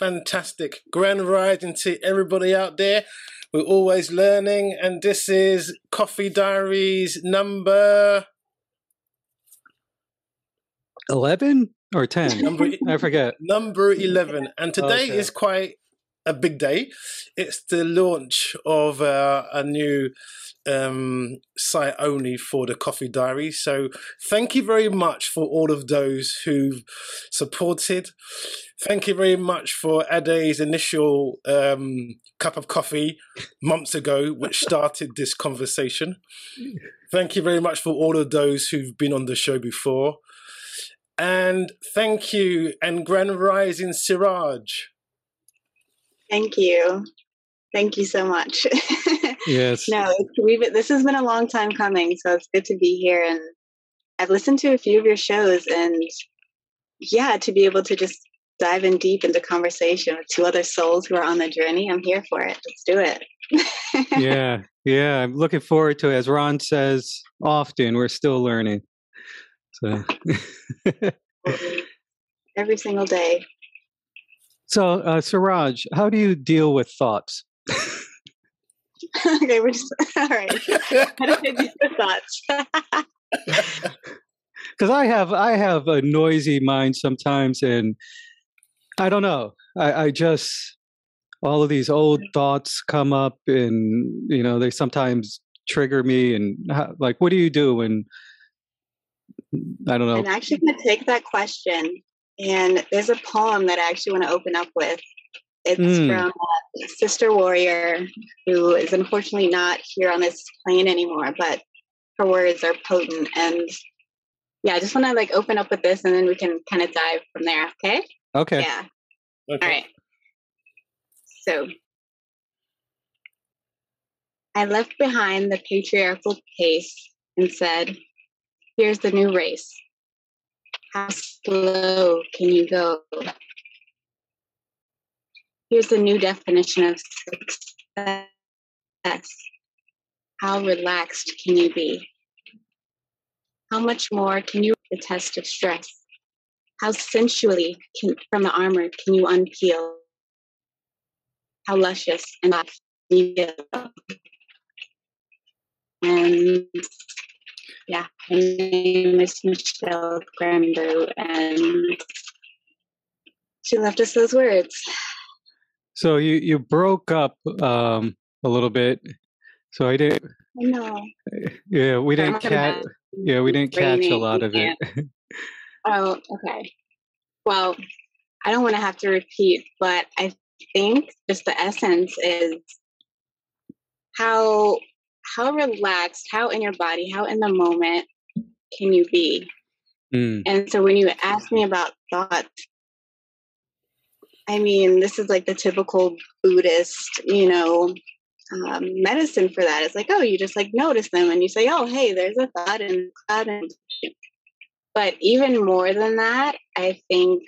fantastic. Grand rising to everybody out there. We're always learning, and this is Coffee Diaries number 11 or 10? Number, I forget. Number 11. And today Okay. is quite a big day. It's the launch of uh, a new um, site only for the Coffee Diary. So thank you very much for all of those who've supported. Thank you very much for Ade's initial um, cup of coffee months ago, which started this conversation. Thank you very much for all of those who've been on the show before. And thank you, and Grand Rising Saraaj. Thank you. Thank you so much. Yes. no, we've this has been a long time coming, so it's good to be here. And I've listened to a few of your shows, and yeah, to be able to just dive in deep into conversation with two other souls who are on the journey, I'm here for it. Let's do it. yeah. Yeah. I'm looking forward to it. As Raan says often, we're still learning. So, Every single day. so uh, Saraaj, how do you deal with thoughts? okay, we're just all right. How do I do the thoughts? because I have I have a noisy mind sometimes, and I don't know. I, I just all of these old thoughts come up, and you know they sometimes trigger me. And how, like, what do you do when I don't know? I'm actually going to take that question, and there's a poem that I actually want to open up with. It's Mm. from uh, Sister Warrior, who is unfortunately not here on this plane anymore, but her words are potent. And yeah, I just want to like open up with this, and then we can kind of dive from there. Okay? Okay. Yeah. Okay. All right. So I left behind the patriarchal pace and said, Here's the new race. How slow can you go? Here's the new definition of success. How relaxed can you be? How much more can you the test of stress? How sensually can, from the armor can you unpeel? How luscious and life you feel? And yeah, my name is Michelle Grambo, and she left us those words. So you you broke up um, a little bit. So I didn't. No. Yeah, we didn't catch. Yeah, we didn't catch a lot of it. Oh, okay. Well, I don't want to have to repeat, but I think just the essence is how how relaxed, how in your body, how in the moment can you be? Mm, And so when you ask me about thoughts, I mean, this is like the typical Buddhist, you know, um, medicine for that. It's like, oh, you just like notice them and you say, oh, hey, there's a thought and cloud. And... But even more than that, I think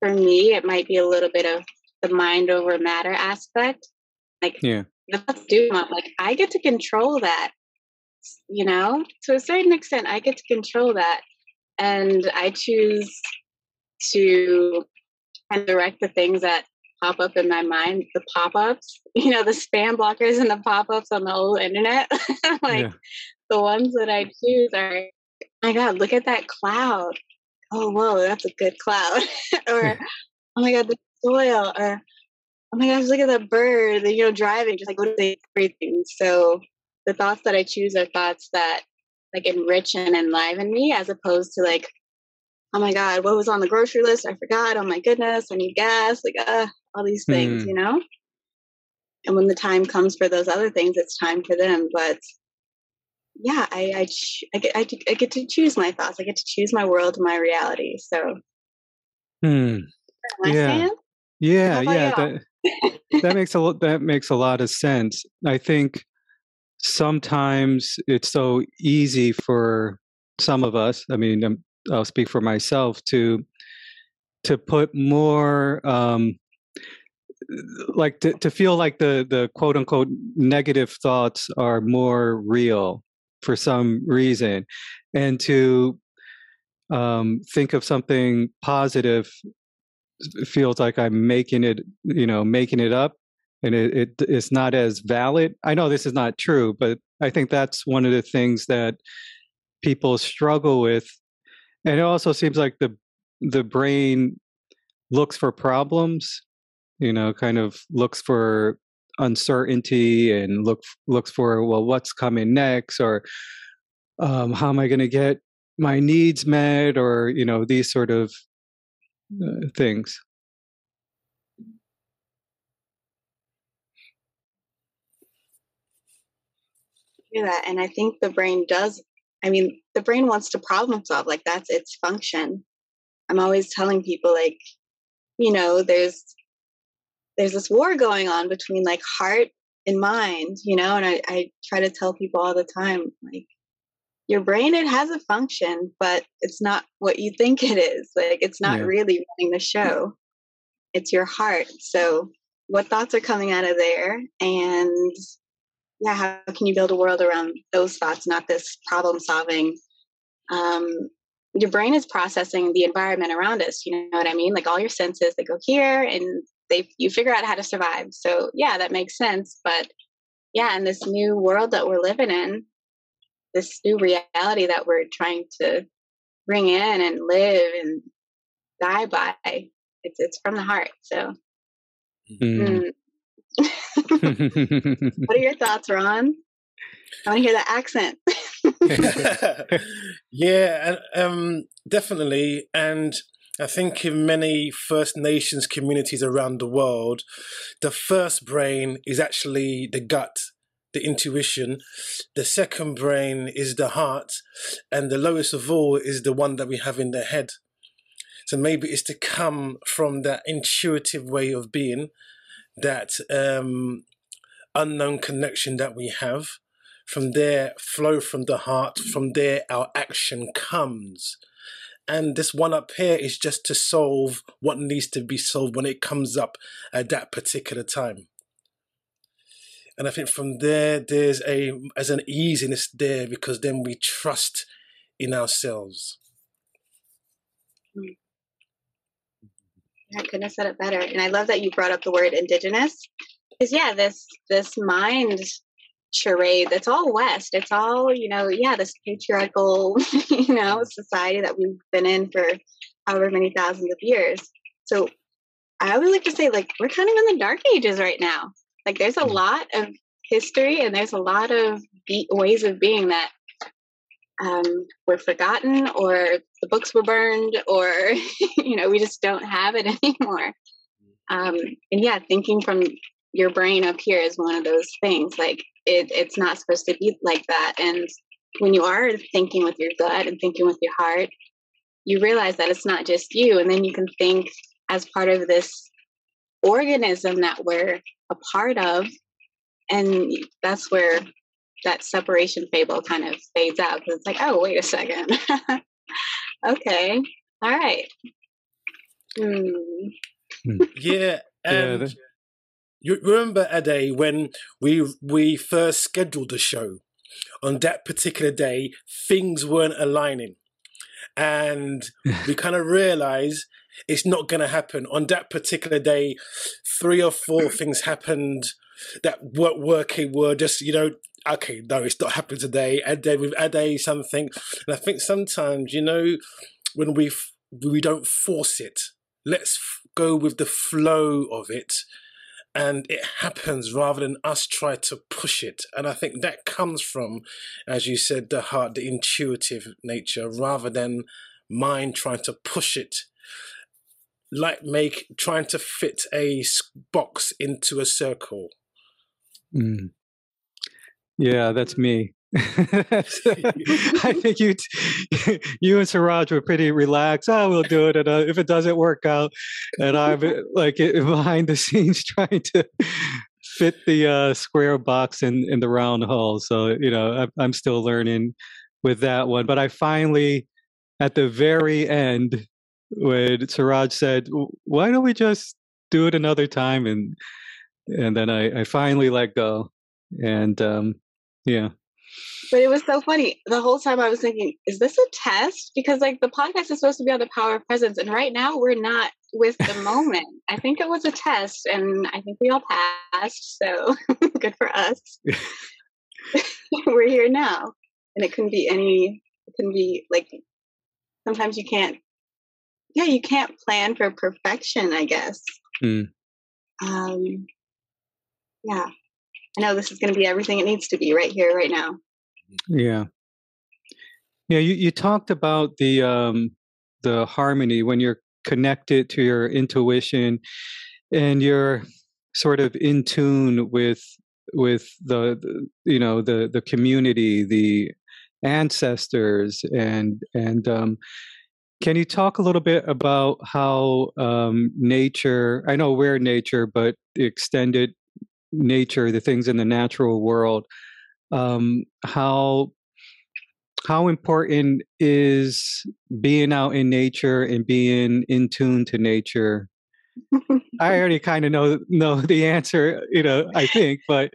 for me, it might be a little bit of the mind over matter aspect. Like, Yeah. the thoughts do come. Like, I get to control that, you know, to a certain extent, I get to control that. And I choose to of direct the things that pop up in my mind, the pop ups, you know, the spam blockers and the pop ups on the old internet. like Yeah. the ones that I choose are, oh my God, look at that cloud. Oh, whoa, that's a good cloud. or, oh my God, the soil. Or, oh my gosh, look at that bird, you know, driving. Just like, what they everything? So the thoughts that I choose are thoughts that like enrich and enliven me as opposed to like, oh my God, what was on the grocery list? I forgot. Oh my goodness, I need gas. Like, uh, all these things, Hmm. you know? And when the time comes for those other things, it's time for them. But yeah, I I, ch- I get I, get- I get to choose my thoughts. I get to choose my world, my reality. So, Hmm. Yeah. Yeah, yeah, that that makes a lot that makes a lot of sense. I think sometimes it's so easy for some of us. I mean, um, I'll speak for myself to to put more um, like to, to feel like the the quote unquote negative thoughts are more real for some reason, and to um, think of something positive feels like I'm making it, you know, making it up, and it, it it's not as valid. I know this is not true, but I think that's one of the things that people struggle with, and it also seems like the the brain looks for problems, you know, kind of looks for uncertainty and look looks for well what's coming next or um, how am I going to get my needs met or you know these sort of uh, things. That, and I think the brain does. I mean, the brain wants to problem solve. Like that's its function. I'm always telling people, like, you know, there's there's this war going on between like heart and mind, you know, and I, I try to tell people all the time, like, your brain it has a function but it's not what you think it is like it's not yeah. really running the show it's your heart so what thoughts are coming out of there and yeah how can you build a world around those thoughts not this problem solving um, your brain is processing the environment around us you know what i mean like all your senses they go here and they you figure out how to survive so yeah that makes sense but yeah in this new world that we're living in this new reality that we're trying to bring in and live and die by. It's it's from the heart. So, mm. Mm. what are your thoughts, Raan? I want to hear the accent. yeah, um, definitely, and I think in many First Nations communities around the world, the first brain is actually the gut the intuition. The second brain is the heart, and the lowest of all is the one that we have in the head. So maybe it's to come from that intuitive way of being, that um, unknown connection that we have. From there, flow from the heart. From there, our action comes. And this one up here is just to solve what needs to be solved when it comes up at that particular time and I think from there there's a as an easiness there because then we trust in ourselves. I couldn't have said it better, and I love that you brought up the word indigenous, because yeah, this this mind charade that's all West. It's all you know, yeah, this patriarchal you know society that we've been in for however many thousands of years. So I always like to say, like, we're kind of in the dark ages right now. Like there's a mm. lot of history and there's a lot of be- ways of being that um, were forgotten or the books were burned or you know we just don't have it anymore. Um, and yeah thinking from your brain up here is one of those things like it, it's not supposed to be like that. And when you are thinking with your gut and thinking with your heart you realize that it's not just you. And then you can think as part of this organism that we're a part of and that's where that separation fable kind of fades out. It's like oh wait a second okay. All right. Hmm. yeah and yeah, you remember Ade when we we first scheduled the show? On that particular day things weren't aligning. And we kind of realized it's not going to happen. On that particular day three or four things happened that weren't working were just you know okay no it's not happening today. And then we've added something. And i think sometimes you know when we we don't force it let's go with the flow of it. And it happens rather than us try to push it. And i think that comes from as you said the heart the intuitive nature rather than mind trying to push it. Like make trying to fit a box into a circle. Mm. Yeah, that's me. I think you, you and Saraaj were pretty relaxed. Oh, we'll do it, and uh, if it doesn't work out, and I'm uh, like behind the scenes trying to fit the uh, square box in in the round hole. So you know, I'm, I'm still learning with that one. But I finally, at the very end, when Saraaj said, "Why don't we just do it another time?" and and then I, I finally let go, and um, yeah, but it was so funny. The whole time I was thinking, is this a test? Because like the podcast is supposed to be on the power of presence, and right now we're not with the moment. I think it was a test, and I think we all passed. So good for us. we're here now, and it couldn't be any. It couldn't be like. Sometimes you can't. Yeah, you can't plan for perfection. I guess. Mm. Um. Yeah, I know this is going to be everything it needs to be right here, right now. Yeah. Yeah, you, you talked about the um the harmony when you're connected to your intuition and you're sort of in tune with with the, the you know the the community, the ancestors and and um can you talk a little bit about how um, nature i know we're nature but the extended nature the things in the natural world um, how how important is being out in nature and being in tune to nature i already kind of know know the answer you know i think but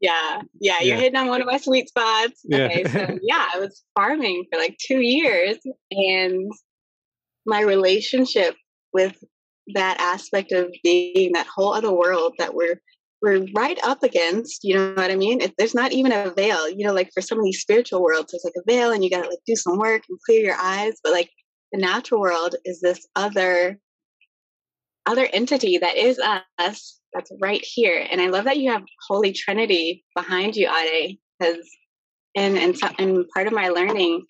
yeah yeah you're yeah. hitting on one of my sweet spots yeah. okay so yeah i was farming for like two years and my relationship with that aspect of being that whole other world that we're we're right up against, you know what I mean? It, there's not even a veil, you know, like for some of these spiritual worlds, there's like a veil and you got to like do some work and clear your eyes. But like the natural world is this other, other entity that is us that's right here. And I love that you have Holy Trinity behind you, Ade, because in, in, in part of my learning,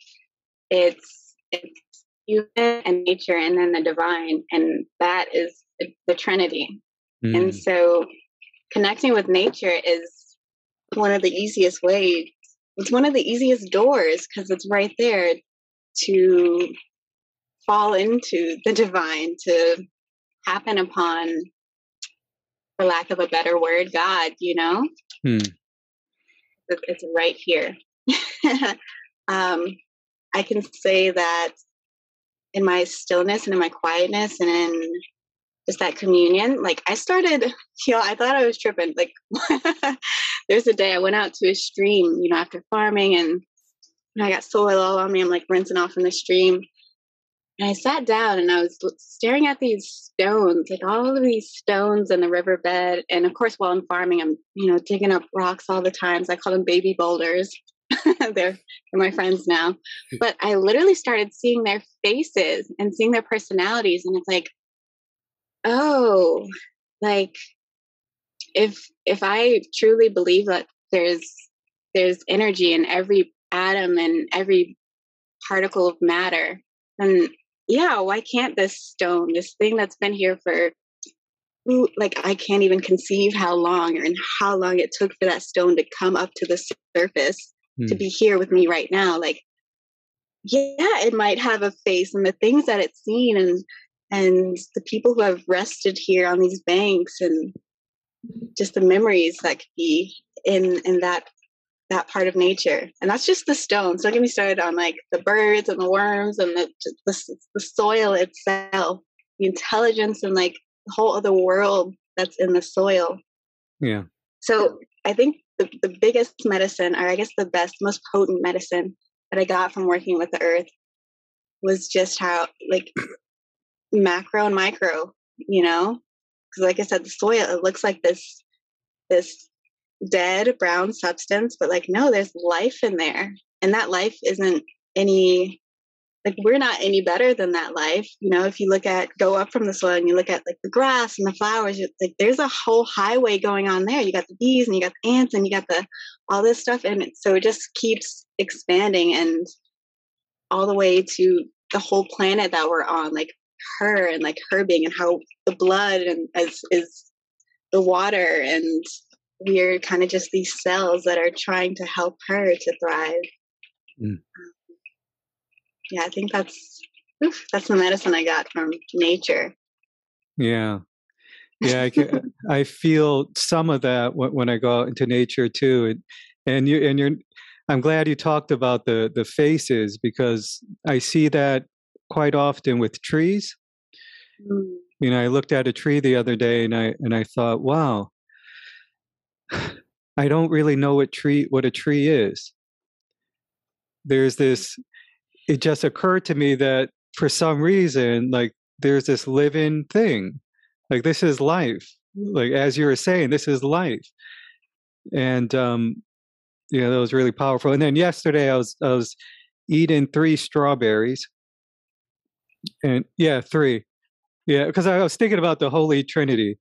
it's, it's human and nature and then the divine. And that is the Trinity. Mm. And so connecting with nature is one of the easiest ways. It's one of the easiest doors because it's right there to fall into the divine, to happen upon, for lack of a better word, God, you know? Hmm. It's right here. um, I can say that in my stillness and in my quietness and in just that communion. Like I started, you know, I thought I was tripping. Like there's a day I went out to a stream, you know, after farming and I got soil all on me. I'm like rinsing off in the stream. And I sat down and I was staring at these stones, like all of these stones in the riverbed. And of course, while I'm farming, I'm, you know, digging up rocks all the times. I call them baby boulders. they're, they're my friends now. Hmm. But I literally started seeing their faces and seeing their personalities. And it's like, oh, like if if I truly believe that there's there's energy in every atom and every particle of matter, then yeah, why can't this stone, this thing that's been here for like I can't even conceive how long and how long it took for that stone to come up to the surface hmm. to be here with me right now. Like, yeah, it might have a face and the things that it's seen and and the people who have rested here on these banks and just the memories that could be in in that that part of nature. And that's just the stones. Don't get me started on like the birds and the worms and the the, the soil itself the intelligence and like the whole other world that's in the soil. Yeah. So i think the, the biggest medicine or i guess the best most potent medicine that i got from working with the earth was just how like macro and micro, you know? Because like I said, the soil, it looks like this this dead brown substance, but like no, there's life in there. And that life isn't any like we're not any better than that life. You know, if you look at go up from the soil and you look at like the grass and the flowers, like there's a whole highway going on there. You got the bees and you got the ants and you got the all this stuff and so it just keeps expanding and all the way to the whole planet that we're on. Like her and like her being and how the blood and as is the water and we're kind of just these cells that are trying to help her to thrive. Mm. yeah, I think that's oof, that's the medicine I got from nature. Yeah, yeah, I, can, I feel some of that when, when I go out into nature too, and and you and you're. I'm glad you talked about the the faces because I see that quite often with trees. Mm. You know, I looked at a tree the other day and I and I thought, wow, I don't really know what tree what a tree is. there's this it just occurred to me that for some reason like there's this living thing like this is life like as you were saying this is life and um yeah that was really powerful and then yesterday i was i was eating three strawberries and yeah three. Yeah because i was thinking about the holy trinity.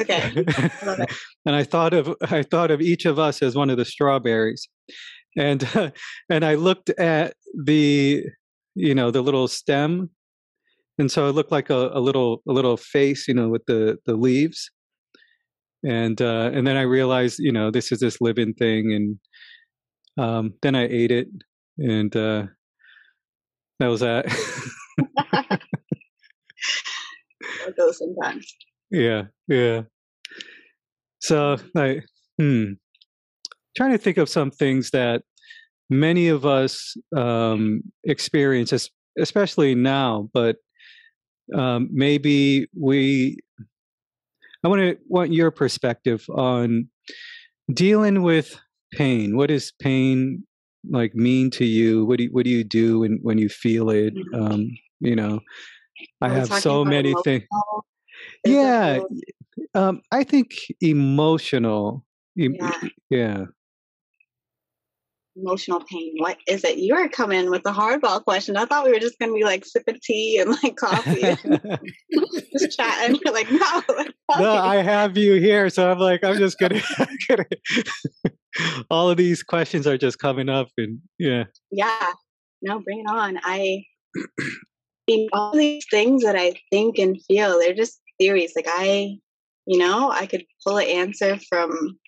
Okay. and I thought of I thought of each of us as one of the strawberries, and uh, and I looked at the you know the little stem, and so it looked like a, a little a little face, you know, with the the leaves, and uh, and then I realized you know this is this living thing, and um, then I ate it, and uh, that was that. Go sometimes. Yeah, yeah. So, like, hmm, trying to think of some things that many of us um, experience, especially now, but um, maybe we. I want to want your perspective on dealing with pain. What is pain like mean to you? What do you, what do you do when when you feel it? Mm-hmm. Um, you know, I have so many things yeah um, i think emotional yeah. yeah emotional pain what is it you are coming with the hardball question i thought we were just going to be like sipping tea and like coffee just chatting You're like no no i have you here so i'm like i'm just gonna, gonna all of these questions are just coming up and yeah yeah no bring it on i mean, all these things that i think and feel they're just theories. Like I, you know, I could pull an answer from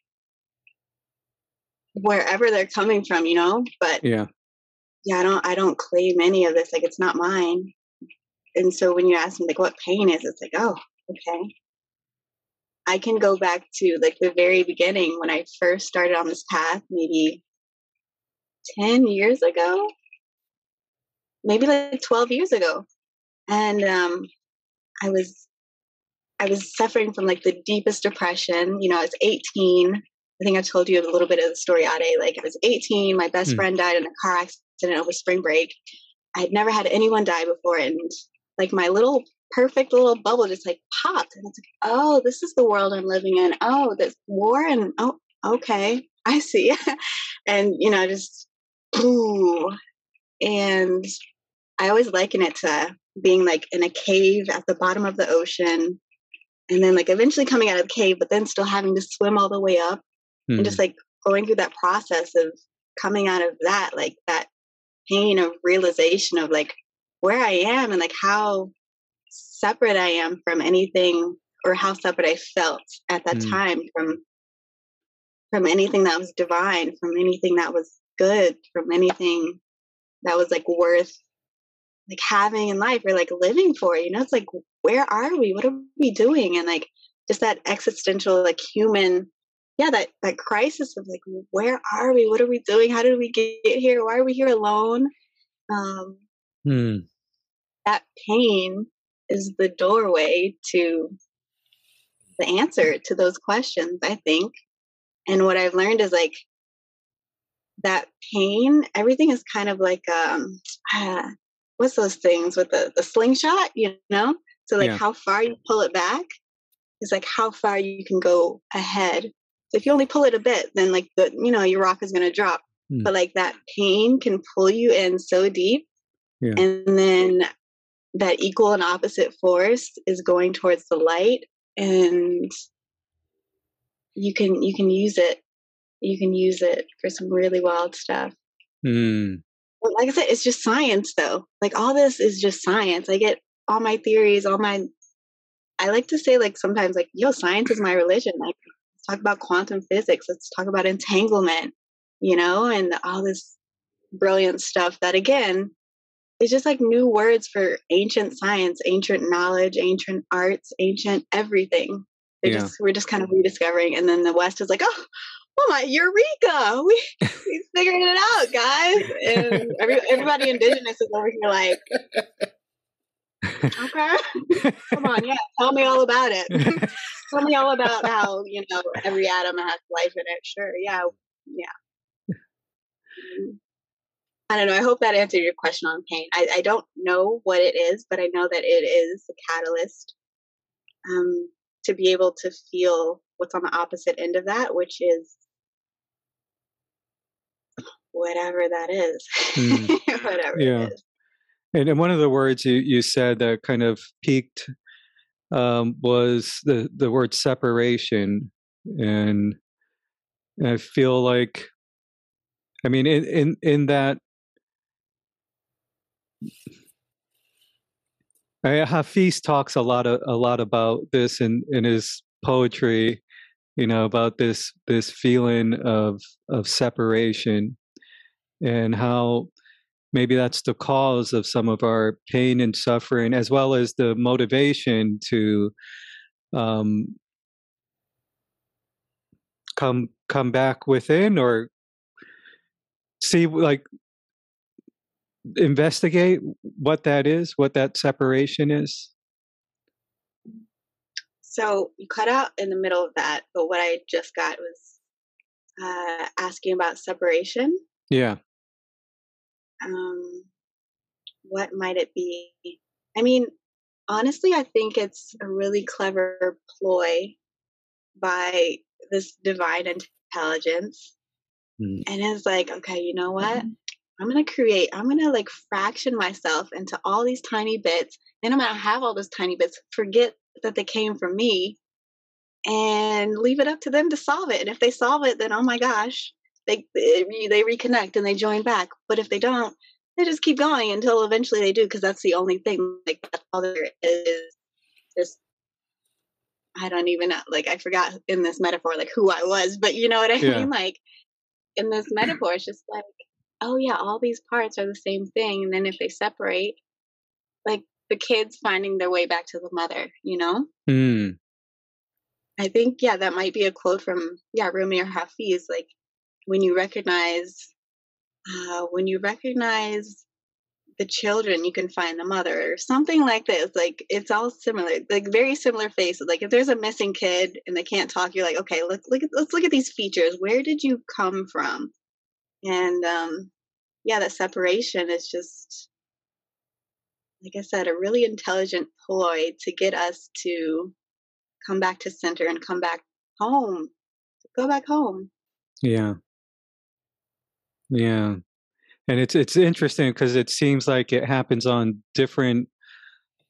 wherever they're coming from, you know, but yeah, yeah, I don't, I don't claim any of this. Like it's not mine. And so when you ask me like what pain is, it's like, oh, okay. I can go back to like the very beginning when I first started on this path, maybe 10 years ago, maybe like 12 years ago. And um, I was I was suffering from like the deepest depression. You know, I was 18. I think I told you a little bit of the story, Ade. Like I was 18. My best mm. friend died in a car accident over spring break. I had never had anyone die before, and like my little perfect little bubble just like popped, and it's like, oh, this is the world I'm living in. Oh, this war, and oh, okay, I see. and you know, just ooh, and I always liken it to being like in a cave at the bottom of the ocean and then like eventually coming out of the cave, but then still having to swim all the way up mm. and just hmm. like going through that process of coming out of that, like that pain of realization of like where I am and like how separate I am from anything or how separate I felt at that mm. time from from anything that was divine, from anything that was good, from anything that was like worth like having in life or like living for you know? It's like where are we? What are we doing? And like just that existential like human yeah that that crisis of like where are we? What are we doing? How did we get here? Why are we here alone? Um hmm. that pain is the doorway to the answer to those questions i think and what i've learned is like that pain everything is kind of like um uh, what's those things with the, the slingshot, you know? So like yeah. how far you pull it back is like how far you can go ahead. So if you only pull it a bit, then like the you know, your rock is gonna drop. Mm. But like that pain can pull you in so deep. Yeah. And then that equal and opposite force is going towards the light and you can you can use it you can use it for some really wild stuff mm like I said, it's just science though. Like all this is just science. I get all my theories, all my I like to say like sometimes like, yo, science is my religion. Like let's talk about quantum physics, let's talk about entanglement, you know, and all this brilliant stuff that again is just like new words for ancient science, ancient knowledge, ancient arts, ancient everything. Yeah. just we're just kind of rediscovering and then the West is like, oh, oh my eureka! We, we figured it out guys! And every, everybody indigenous is over here like okay. Come on yeah tell me all about it. Tell me all about how you know every atom has life in it. Sure yeah yeah mm-hmm. I don't know. I hope that answered your question on pain. I, I don't know what it is, but I know that it is a catalyst um, to be able to feel what's on the opposite end of that, which is whatever that is. Mm. whatever yeah. And, and one of the words you, you said that kind of peaked um, was the, the word separation. And I feel like, I mean, in, in, in that, Hafiz talks a lot of, a lot about this in, in his poetry, you know, about this this feeling of of separation and how maybe that's the cause of some of our pain and suffering, as well as the motivation to um, come come back within or see like investigate what that is what that separation is so you cut out in the middle of that but what i just got was uh, asking about separation yeah um, what might it be? I mean, honestly, I think it's a really clever ploy by this divine intelligence. Mm. And it's like, okay, you know what? Mm-hmm. I'm going to create, I'm going to like fraction myself into all these tiny bits. Then I'm going to have all those tiny bits, forget that they came from me, and leave it up to them to solve it. And if they solve it, then oh my gosh, they eh, they reconnect and they join back. But if they don't, they just keep going until eventually they do because that's the only thing. Like that's all there is. Just I don't even know. Like I forgot in this metaphor like who I was, but you know what I yeah. mean. Like in this metaphor, it's just like oh yeah, all these parts are the same thing, and then if they separate, like the kids finding their way back to the mother, you know. Mm. I think yeah, that might be a quote from yeah Rumi or Hafiz. Like when you recognize uh, when you recognize the children you can find the mother or something like this like it's all similar like very similar faces like if there's a missing kid and they can't talk you're like okay look look at, let's look at these features where did you come from and um yeah that separation is just like i said a really intelligent ploy to get us to come back to center and come back home go back home yeah yeah. And it's it's interesting because it seems like it happens on different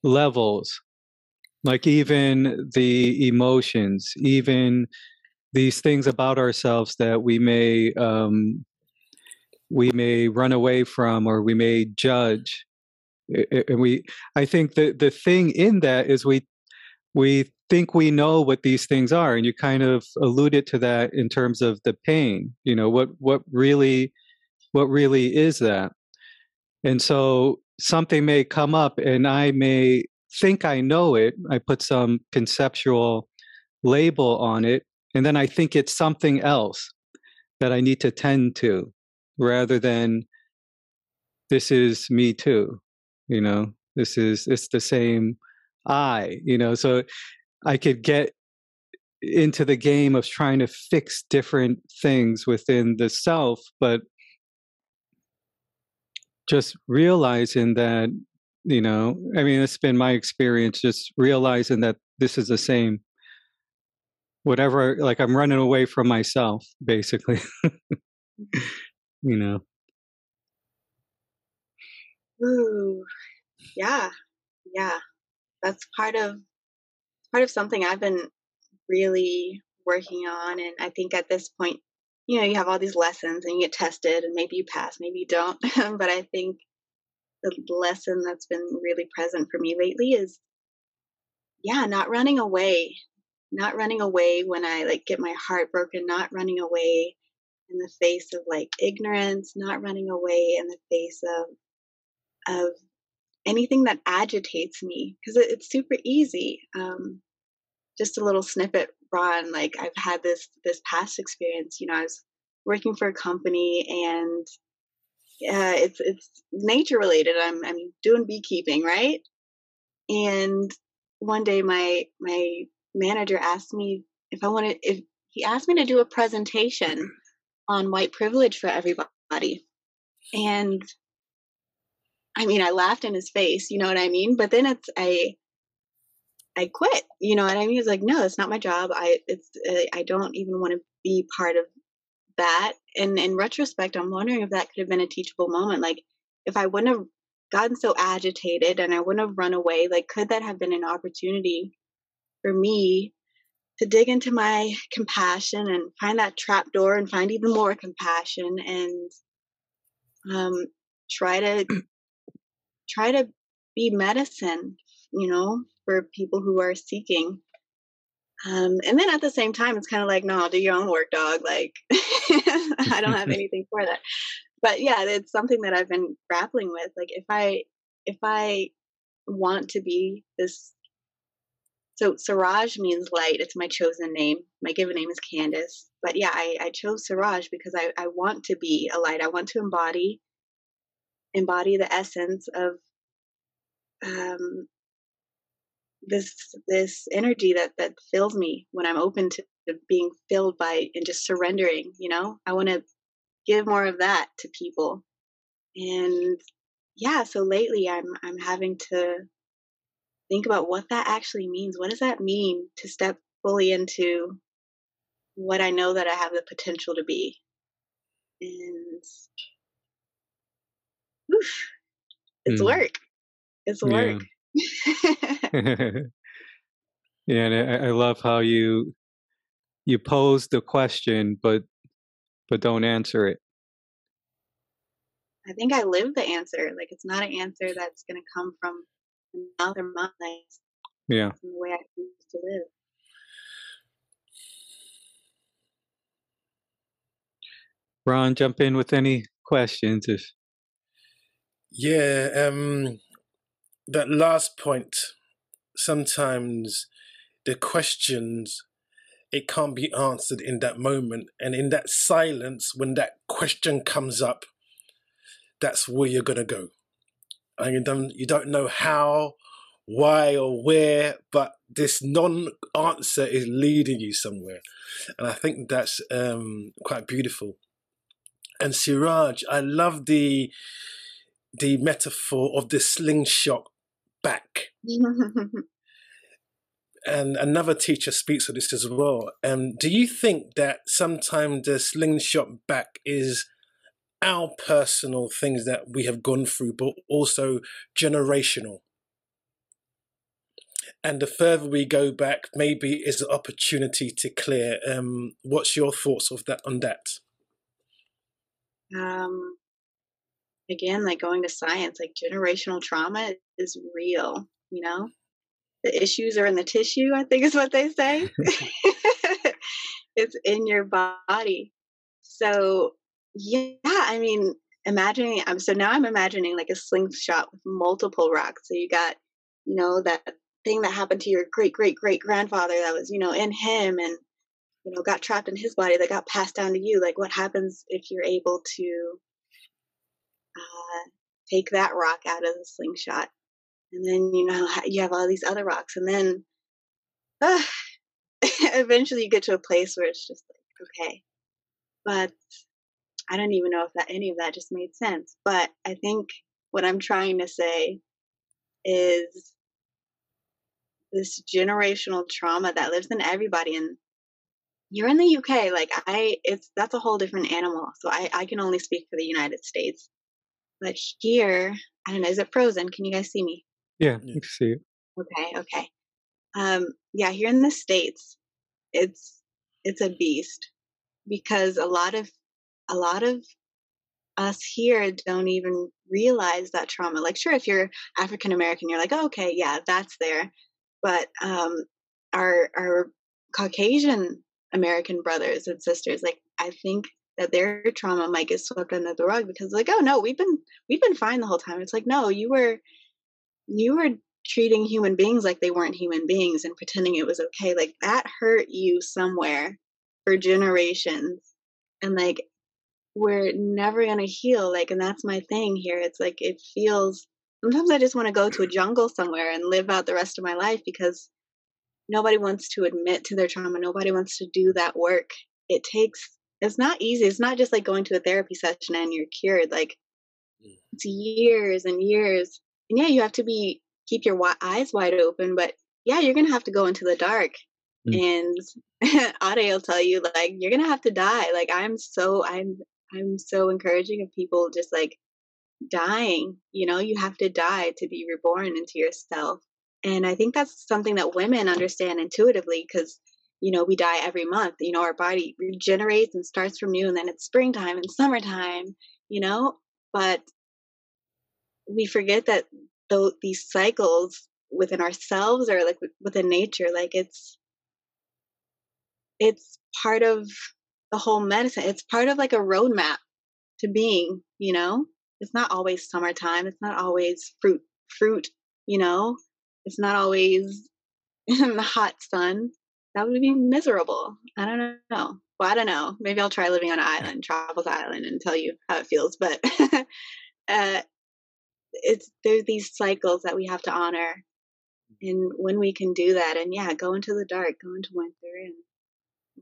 levels. Like even the emotions, even these things about ourselves that we may um, we may run away from or we may judge. And we, I think that the thing in that is we we think we know what these things are, and you kind of alluded to that in terms of the pain. You know what what really what really is that? And so something may come up and I may think I know it. I put some conceptual label on it, and then I think it's something else that I need to tend to rather than this is me too. You know, this is it's the same I, you know, so I could get into the game of trying to fix different things within the self, but just realizing that you know i mean it's been my experience just realizing that this is the same whatever like i'm running away from myself basically you know ooh yeah yeah that's part of part of something i've been really working on and i think at this point you know, you have all these lessons and you get tested and maybe you pass, maybe you don't. but I think the lesson that's been really present for me lately is, yeah, not running away, not running away when I like get my heart broken, not running away in the face of like ignorance, not running away in the face of, of anything that agitates me because it, it's super easy. Um, just a little snippet Raan, like I've had this this past experience. You know, I was working for a company and uh, it's it's nature related. I'm I'm doing beekeeping, right? And one day my my manager asked me if I wanted if he asked me to do a presentation on white privilege for everybody. and I mean, I laughed in his face, you know what I mean? But then it's I I quit, you know what I mean? He's like, no, it's not my job. I it's I don't even want to be part of that. And in retrospect, I'm wondering if that could have been a teachable moment. Like, if I wouldn't have gotten so agitated and I wouldn't have run away, like, could that have been an opportunity for me to dig into my compassion and find that trap door and find even more compassion and um, try to try to be medicine, you know, for people who are seeking. Um, and then at the same time, it's kind of like, no, I'll do your own work, dog. Like, I don't have anything for that. But yeah, it's something that I've been grappling with. Like, if I if I want to be this, so Saraaj means light. It's my chosen name. My given name is Candace. But yeah, I, I chose Saraaj because I, I want to be a light. I want to embody embody the essence of um, this this energy that that fills me when I'm open to, being filled by and just surrendering. You know, I want to give more of that to people, and yeah. So lately, I'm I'm having to think about what that actually means. What does that mean to step fully into what I know that I have the potential to be, and oof, it's mm. work. It's work. Yeah, yeah and I, I love how you you pose the question, but but don't answer it. I think I live the answer. Like it's not an answer that's going to come from another mind. Yeah. the way I choose to live. Raan, jump in with any questions if yeah, um, that last point. Sometimes the questions it can't be answered in that moment, and in that silence, when that question comes up, that's where you're gonna go. And you don't you don't know how, why, or where, but this non-answer is leading you somewhere, and I think that's um, quite beautiful. And Saraaj, I love the the metaphor of the slingshot back. and another teacher speaks of this as well. Um, do you think that sometimes the slingshot back is our personal things that we have gone through, but also generational? And the further we go back, maybe is an opportunity to clear. Um, what's your thoughts of that on that? Um, again, like going to science, like generational trauma is real, you know? The issues are in the tissue, I think is what they say. it's in your body. So, yeah, I mean, imagining, um, so now I'm imagining like a slingshot with multiple rocks. So you got, you know, that thing that happened to your great great great grandfather that was, you know, in him and, you know, got trapped in his body that got passed down to you. Like, what happens if you're able to uh, take that rock out of the slingshot. And then, you know, you have all these other rocks. And then uh, eventually you get to a place where it's just like, okay. But I don't even know if that any of that just made sense. But I think what I'm trying to say is this generational trauma that lives in everybody and you're in the UK like I it's that's a whole different animal so I I can only speak for the United States but here, I don't know, is it frozen? Can you guys see me? Yeah, you can see it. Okay, okay. Um, yeah, here in the States, it's it's a beast because a lot of a lot of us here don't even realize that trauma. Like, sure, if you're African American, you're like, oh, okay, yeah, that's there. But um, our our Caucasian American brothers and sisters, like, I think that their trauma might get swept under the rug because like oh no we've been we've been fine the whole time it's like no you were you were treating human beings like they weren't human beings and pretending it was okay like that hurt you somewhere for generations and like we're never going to heal like and that's my thing here it's like it feels sometimes i just want to go to a jungle somewhere and live out the rest of my life because nobody wants to admit to their trauma nobody wants to do that work it takes it's not easy. It's not just like going to a therapy session and you're cured. Like it's years and years. And yeah, you have to be keep your eyes wide open, but yeah, you're gonna have to go into the dark. Mm. And Ade will tell you like you're gonna have to die. Like I'm so I'm I'm so encouraging of people just like dying. You know, you have to die to be reborn into yourself. And I think that's something that women understand intuitively because you know we die every month you know our body regenerates and starts from new and then it's springtime and summertime you know but we forget that though these cycles within ourselves or like within nature like it's it's part of the whole medicine. It's part of like a roadmap to being you know? It's not always summertime. It's not always fruit fruit you know? It's not always in the hot sun. That would be miserable. I don't know. Well i don't know. Maybe i'll try living on an island travel island and tell you how it feels but uh, it's there's these cycles that we have to honor and when we can do that and yeah go into the dark go into winter and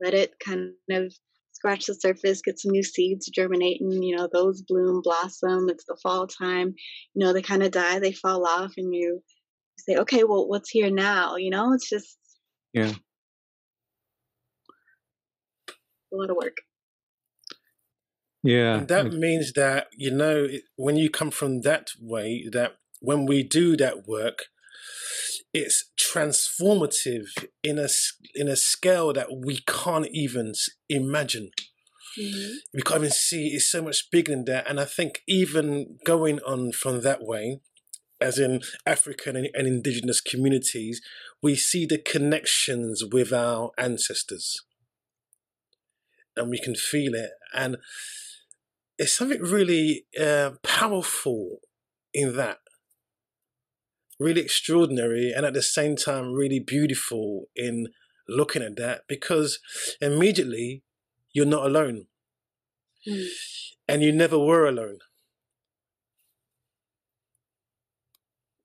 let it kind of scratch the surface get some new seeds germinating you know those bloom blossom it's the fall time you know they kind of die they fall off and you say okay well what's here now you know it's just yeah a lot of work yeah. And that means that, you know, when you come from that way, that when we do that work, it's transformative in a, in a scale that we can't even imagine. Mm-hmm. We can't even see it's so much bigger than that. And I think even going on from that way, as in African and, and indigenous communities, we see the connections with our ancestors. And we can feel it. And it's something really uh, powerful in that really extraordinary and at the same time really beautiful in looking at that because immediately you're not alone. Mm. and you never were alone.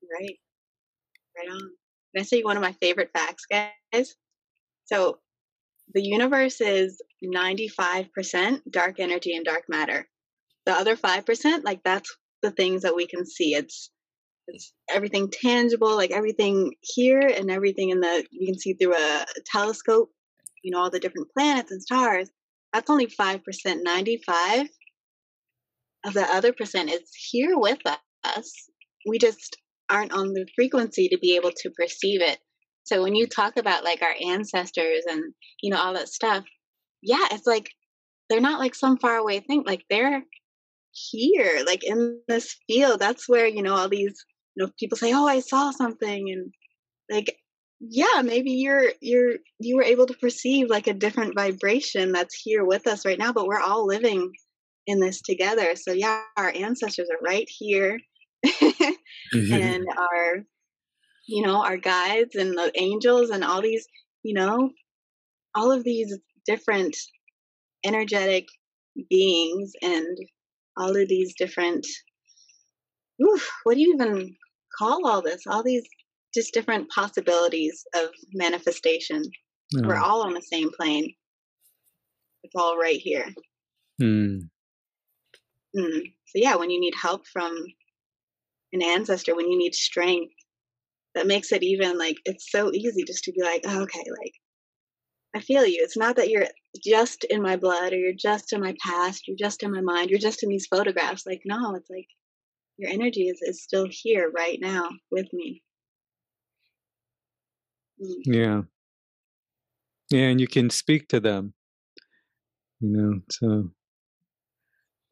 Right. Right on. Can i say one of my favorite facts guys. So the universe is 95% dark energy and dark matter. The other 5% like that's the things that we can see. It's it's everything tangible like everything here and everything in the you can see through a telescope you know all the different planets and stars. That's only 5% 95 of the other percent is here with us. We just aren't on the frequency to be able to perceive it. So when you talk about like our ancestors and you know all that stuff yeah it's like they're not like some far away thing like they're here, like in this field. That's where, you know, all these, you know, people say, Oh, I saw something and like yeah, maybe you're you're you were able to perceive like a different vibration that's here with us right now, but we're all living in this together. So yeah, our ancestors are right here. mm-hmm. And our you know, our guides and the angels and all these, you know, all of these different energetic beings and all of these different oof, what do you even call all this all these just different possibilities of manifestation we're all on the same plane it's all right here mm. Mm. so yeah when you need help from an ancestor when you need strength that makes it even like it's so easy just to be like oh, okay like I feel you. It's not that you're just in my blood or you're just in my past, you're just in my mind, you're just in these photographs. Like, no, it's like your energy is, is still here right now with me. Mm. Yeah. Yeah, and you can speak to them. You know, so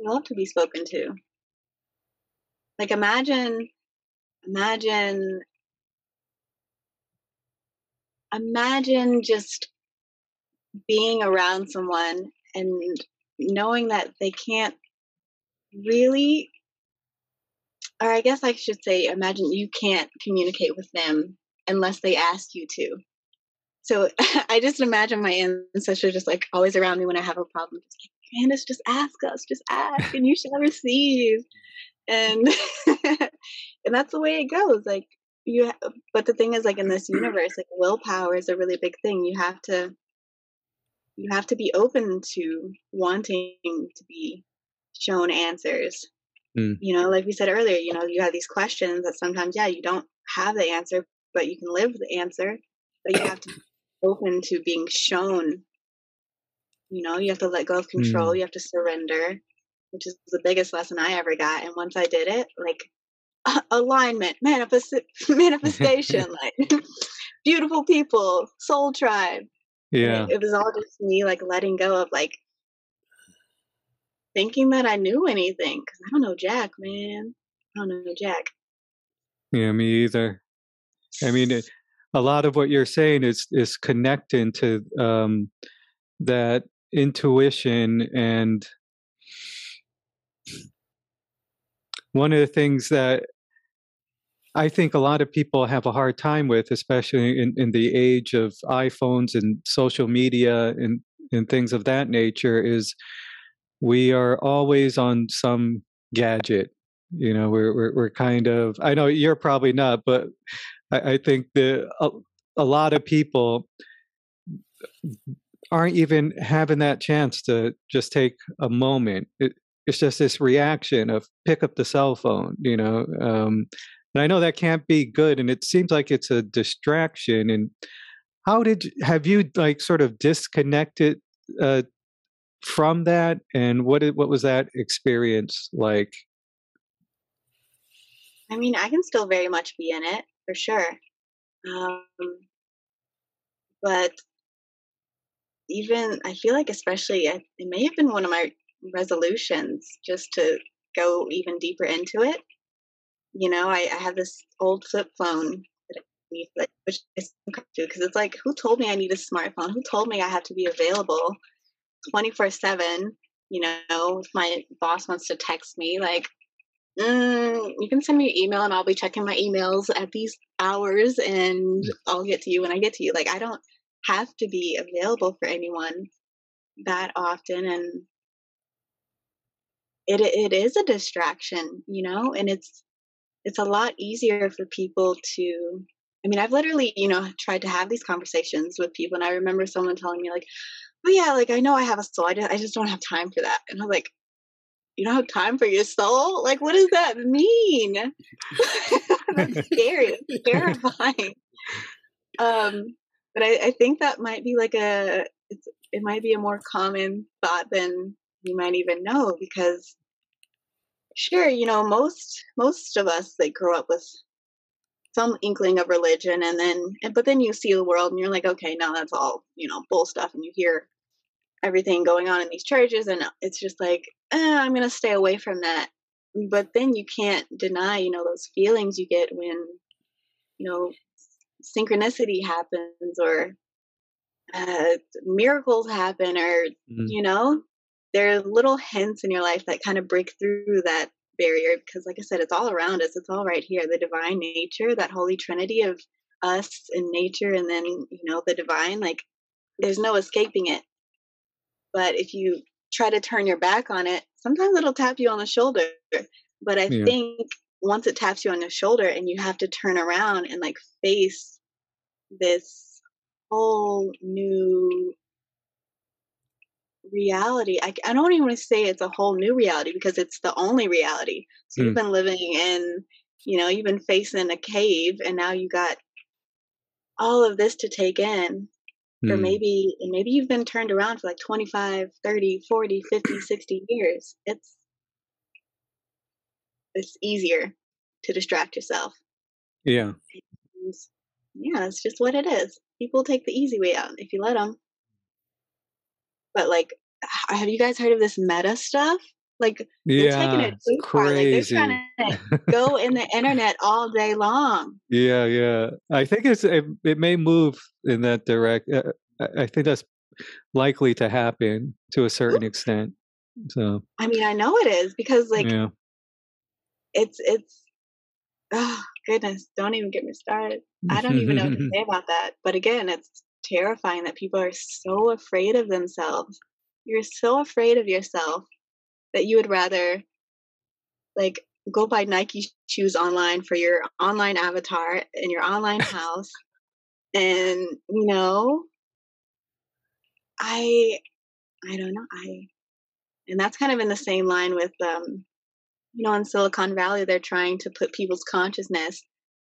love to be spoken to. Like imagine imagine imagine just being around someone and knowing that they can't really or I guess I should say imagine you can't communicate with them unless they ask you to. So I just imagine my ancestors just like always around me when I have a problem, just like, Candace, just ask us, just ask and you shall receive. And and that's the way it goes. Like you ha- but the thing is like in this universe, like willpower is a really big thing. You have to you have to be open to wanting to be shown answers Mm. You know, like we said earlier, you know, you have these questions that sometimes, yeah, you don't have the answer, but you can live with the answer. But you have to be open to being shown. You know, you have to let go of control. Mm. You have to surrender, which is the biggest lesson I ever got. And once I did it, like alignment, manifest, manifestation, like beautiful people, soul tribe. Yeah. It, it was all just me like letting go of like thinking that I knew anything because I don't know Jack, man. I don't know Jack. Yeah, me either. I mean, it, a lot of what you're saying is is connecting to um, that intuition, and one of the things that I think a lot of people have a hard time with, especially in, in the age of iPhones and social media and and things of that nature, is we are always on some gadget you know we're we're, we're kind of i know you're probably not but i, I think the a, a lot of people aren't even having that chance to just take a moment. It, it's just this reaction of pick up the cell phone you know um, and i know that can't be good and it seems like it's a distraction and how did have you like sort of disconnected uh, from that and what did, what was that experience like I mean, I can still very much be in it for sure. Um, but even I feel like, especially, it may have been one of my resolutions just to go even deeper into it. You know, I, I have this old flip phone that which I still come to because it's like, who told me I need a smartphone? Who told me I have to be available 24 7? You know, if my boss wants to text me, like, mm, you can send me an email and I'll be checking my emails at these hours and I'll get to you when I get to you. Like, I don't have to be available for anyone that often. And it, it is a distraction, you know, and it's, it's a lot easier for people to, I mean, I've literally, you know, tried to have these conversations with people. And I remember someone telling me, like, oh, yeah, like I know I have a soul. I just, I just don't have time for that. And I was like, you don't have time for your soul? Like, what does that mean? That's scary. It's terrifying. Um, but I, I think that might be like a, it's, it might be a more common thought than you might even know because sure, you know, most, most of us, they grow up with some inkling of religion and then, and, but then you see the world and you're like, okay, now that's all, you know, bull stuff. And you hear everything going on in these churches and it's just like eh, i'm going to stay away from that but then you can't deny you know those feelings you get when you know synchronicity happens or uh, miracles happen or Mm. you know there are little hints in your life that kind of break through that barrier because like i said it's all around us it's all right here the divine nature that holy trinity of us and nature and then you know the divine like there's no escaping it but if you try to turn your back on it, sometimes it'll tap you on the shoulder. But I Yeah. think once it taps you on the shoulder and you have to turn around and like face this whole new reality, I, I don't even want to say it's a whole new reality because it's the only reality. So you've Mm. been living in, you know, you've been facing a cave and now you got all of this to take in or Mm. maybe and maybe you've been turned around for like 25 30 40 50 60 years. It's it's easier to distract yourself. Yeah. And, yeah it's just what it is. People take the easy way out if you let them but like have you guys heard of this meta stuff like they're taking yeah it too far like they're trying to go in the internet all day long Yeah, yeah. I think it's it, it may move in that direct. Uh, I think that's likely to happen to a certain extent. So i mean i know it is because like yeah, it's it's oh goodness don't even get me started i don't even know what to say about that but again it's terrifying that people are so afraid of themselves you're so afraid of yourself that you would rather like go buy nike shoes online for your online avatar in your online house and you know i i don't know i and that's kind of in the same line with um you know, in Silicon Valley, they're trying to put people's consciousness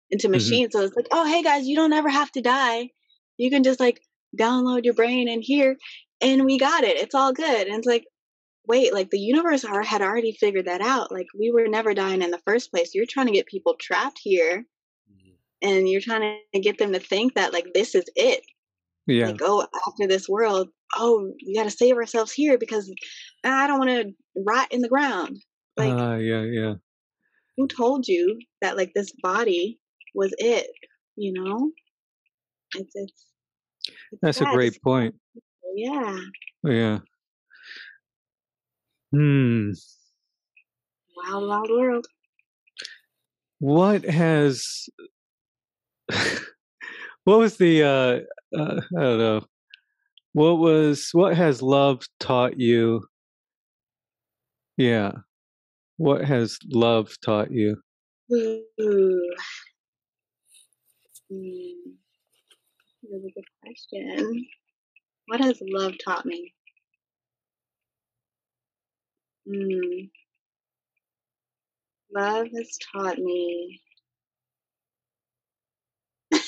into machines. Mm-hmm. So it's like, oh, hey guys, you don't ever have to die. You can just like download your brain in here, and we got it. It's all good. And it's like, wait, like the universe are, had already figured that out. Like we were never dying in the first place. You're trying to get people trapped here, mm-hmm. and you're trying to get them to think that like this is it. Yeah. Like, oh, after this world, oh, we got to save ourselves here because I don't want to rot in the ground. Like, uh, yeah, yeah. Who told you that like this body was it? You know, it's it's. it's That's a great point. Yeah. Yeah. Hmm. Wild, wild world. What has what was the uh, uh, I don't know. What was what has love taught you? Yeah. What has love taught you? Ooh. Mm. Really good question. What has love taught me? Mm. Love has taught me.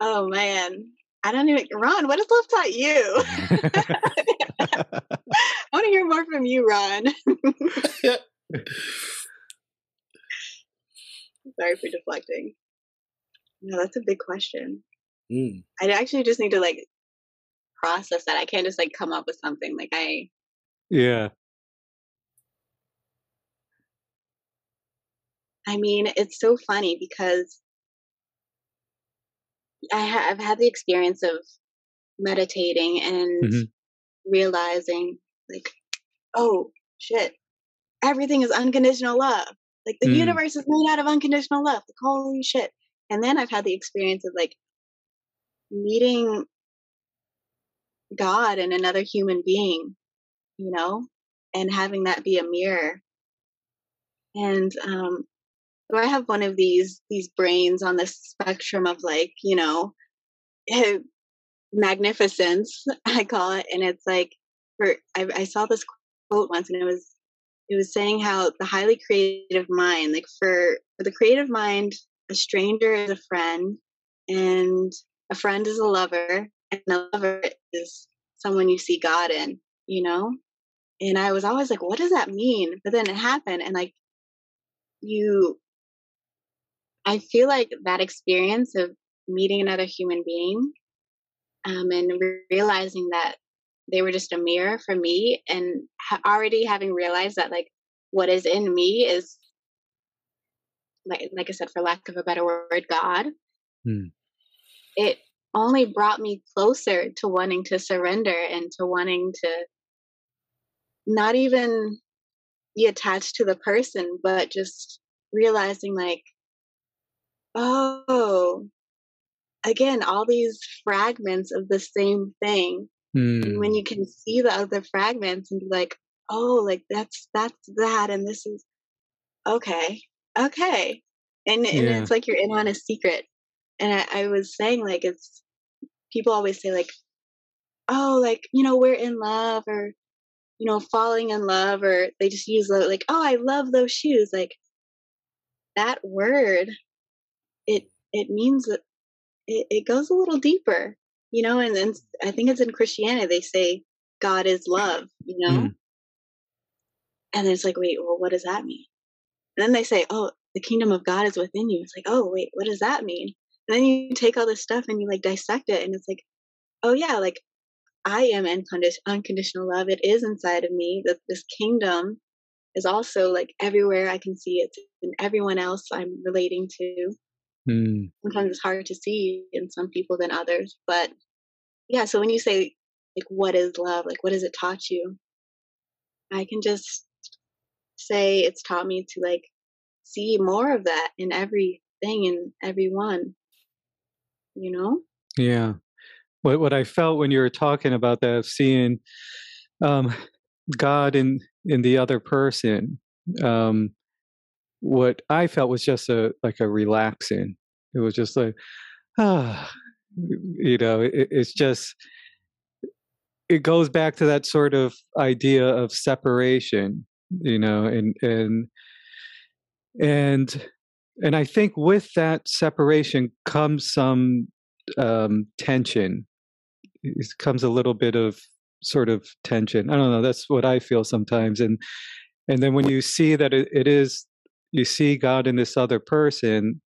oh man, I don't even. Raan, what has love taught you? I want to hear more from you, Raan. Sorry for deflecting. No, that's a big question. Mm. I actually just need to like process that. I can't just like come up with something. Like I yeah. I mean, it's so funny because I ha- I've had the experience of meditating and mm-hmm. realizing, like, oh shit, everything is unconditional love. Like the mm. universe is made out of unconditional love. Like holy shit. And then I've had the experience of like meeting God and another human being you know, and having that be a mirror. And um, so I have one of these these brains on the spectrum of like, you know, magnificence, I call it, and it's like for I, I saw this quote once, and it was it was saying how the highly creative mind, like for for the creative mind, a stranger is a friend, and a friend is a lover, and a lover is someone you see God in, you know? And I was always like, what does that mean? But then it happened and like you I feel like that experience of meeting another human being um, and re- realizing that they were just a mirror for me and ha- already having realized that like what is in me is like like I said for lack of a better word God hmm. it only brought me closer to wanting to surrender and to wanting to not even be attached to the person, but just realizing like, oh, again, all these fragments of the same thing. Mm. And when hmm. you can see the other fragments and be like, oh, like that's that's that, and this is okay, okay, and, and yeah. it's like you're in on a secret. And I, I was saying like it's people always say like, oh, like you know we're in love or you know, falling in love or they just use the, like, oh, I love those shoes. Like that word, it it means that it, it goes a little deeper, you know, and then I think it's in Christianity they say God is love, you know? Mm. And it's like, wait, well, what does that mean? And then they say, oh, the kingdom of God is within you. It's like, oh, wait, what does that mean? And then you take all this stuff and you like dissect it, and it's like, oh yeah, like I am unconditional love. It is inside of me. That this kingdom is also like everywhere I can see it in everyone else I'm relating to. Mm. Sometimes it's harder to see in some people than others. But yeah, so when you say like what is love? Like what has it taught you? I can just say it's taught me to like see more of that in everything in everyone. You know? Yeah what what I felt when you were talking about that of seeing um, God in in the other person. Um, what I felt was just a like a relaxing. It was just like ah, you know, it, it's just it goes back to that sort of idea of separation you know, and and and and I think with that separation comes some um, tension. It comes a little bit of sort of tension. I don't know. That's what I feel sometimes, and and then when you see that it, it is, you see God in this other person,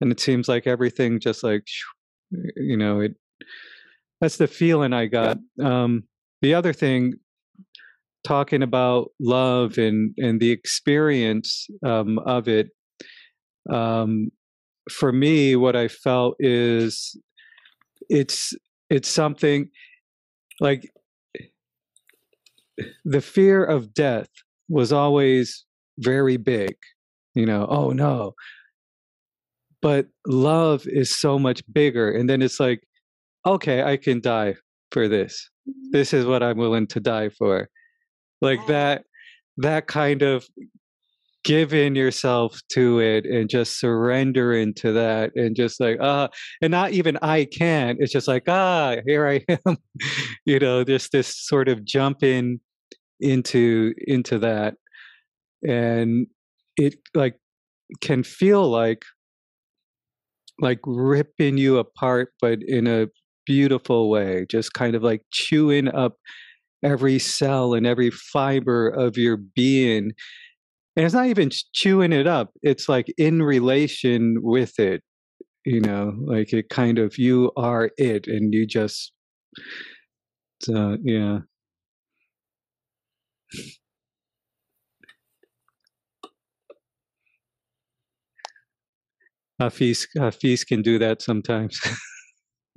and it seems like everything just like, you know, it. That's the feeling I got. Um, the other thing talking about love and and the experience um, of it um, for me what i felt is it's it's something like the fear of death was always very big you know oh no. But love is so much bigger and then it's like okay i can die for this. Mm-hmm. this is what i'm willing to die for. Like that that kind of giving yourself to it and just surrender into that and just like ah uh, and not even i can't. it's just like ah here i am you know just this sort of jumping into into that and it like can feel like like ripping you apart but in a beautiful way just kind of like chewing up every cell and every fiber of your being. And it's not even chewing it up, it's like in relation with it, you know, like it kind of, you are it and you just, uh, yeah. Hafiz, Hafiz can do that sometimes.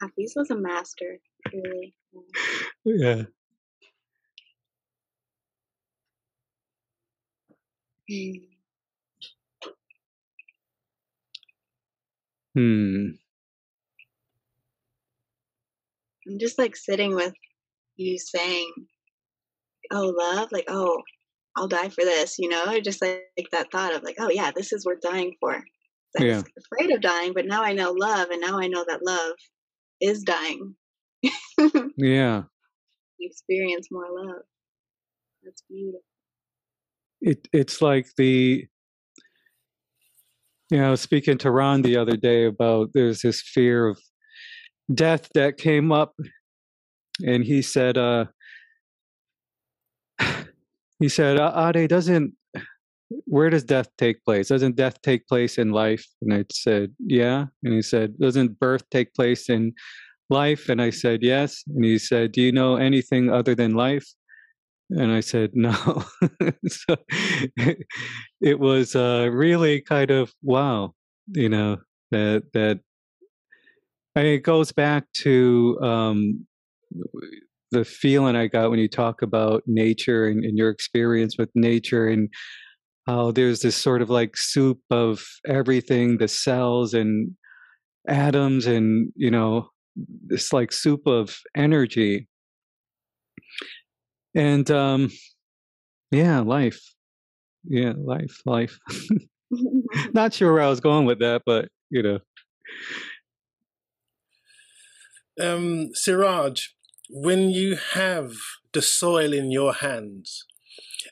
Hafiz was a master, really. Yeah. Hmm. I'm just like sitting with you saying, "Oh, love," like, "Oh, I'll die for this," you know, just like, like that thought of like, "Oh, yeah, this is worth dying for." I was Yeah. afraid of dying, but now I know love, and now I know that love is dying. Yeah. Experience more love. That's beautiful. It it's like the you know, speaking to Raan the other day about there's this fear of death that came up and he said uh he said "Uh, Ade doesn't where does death take place? Doesn't death take place in life? And i said yeah. And he said doesn't birth take place in life? And i said yes. And he said do you know anything other than life and i said no so it was uh really kind of wow you know that that I mean, it goes back to um the feeling I got when you talk about nature and, and your experience with nature and how there's this sort of like soup of everything, the cells and atoms and, you know, this like soup of energy. And um yeah, life. Yeah, life, life. Not sure where I was going with that, but you know. Um, Saraaj, when you have the soil in your hands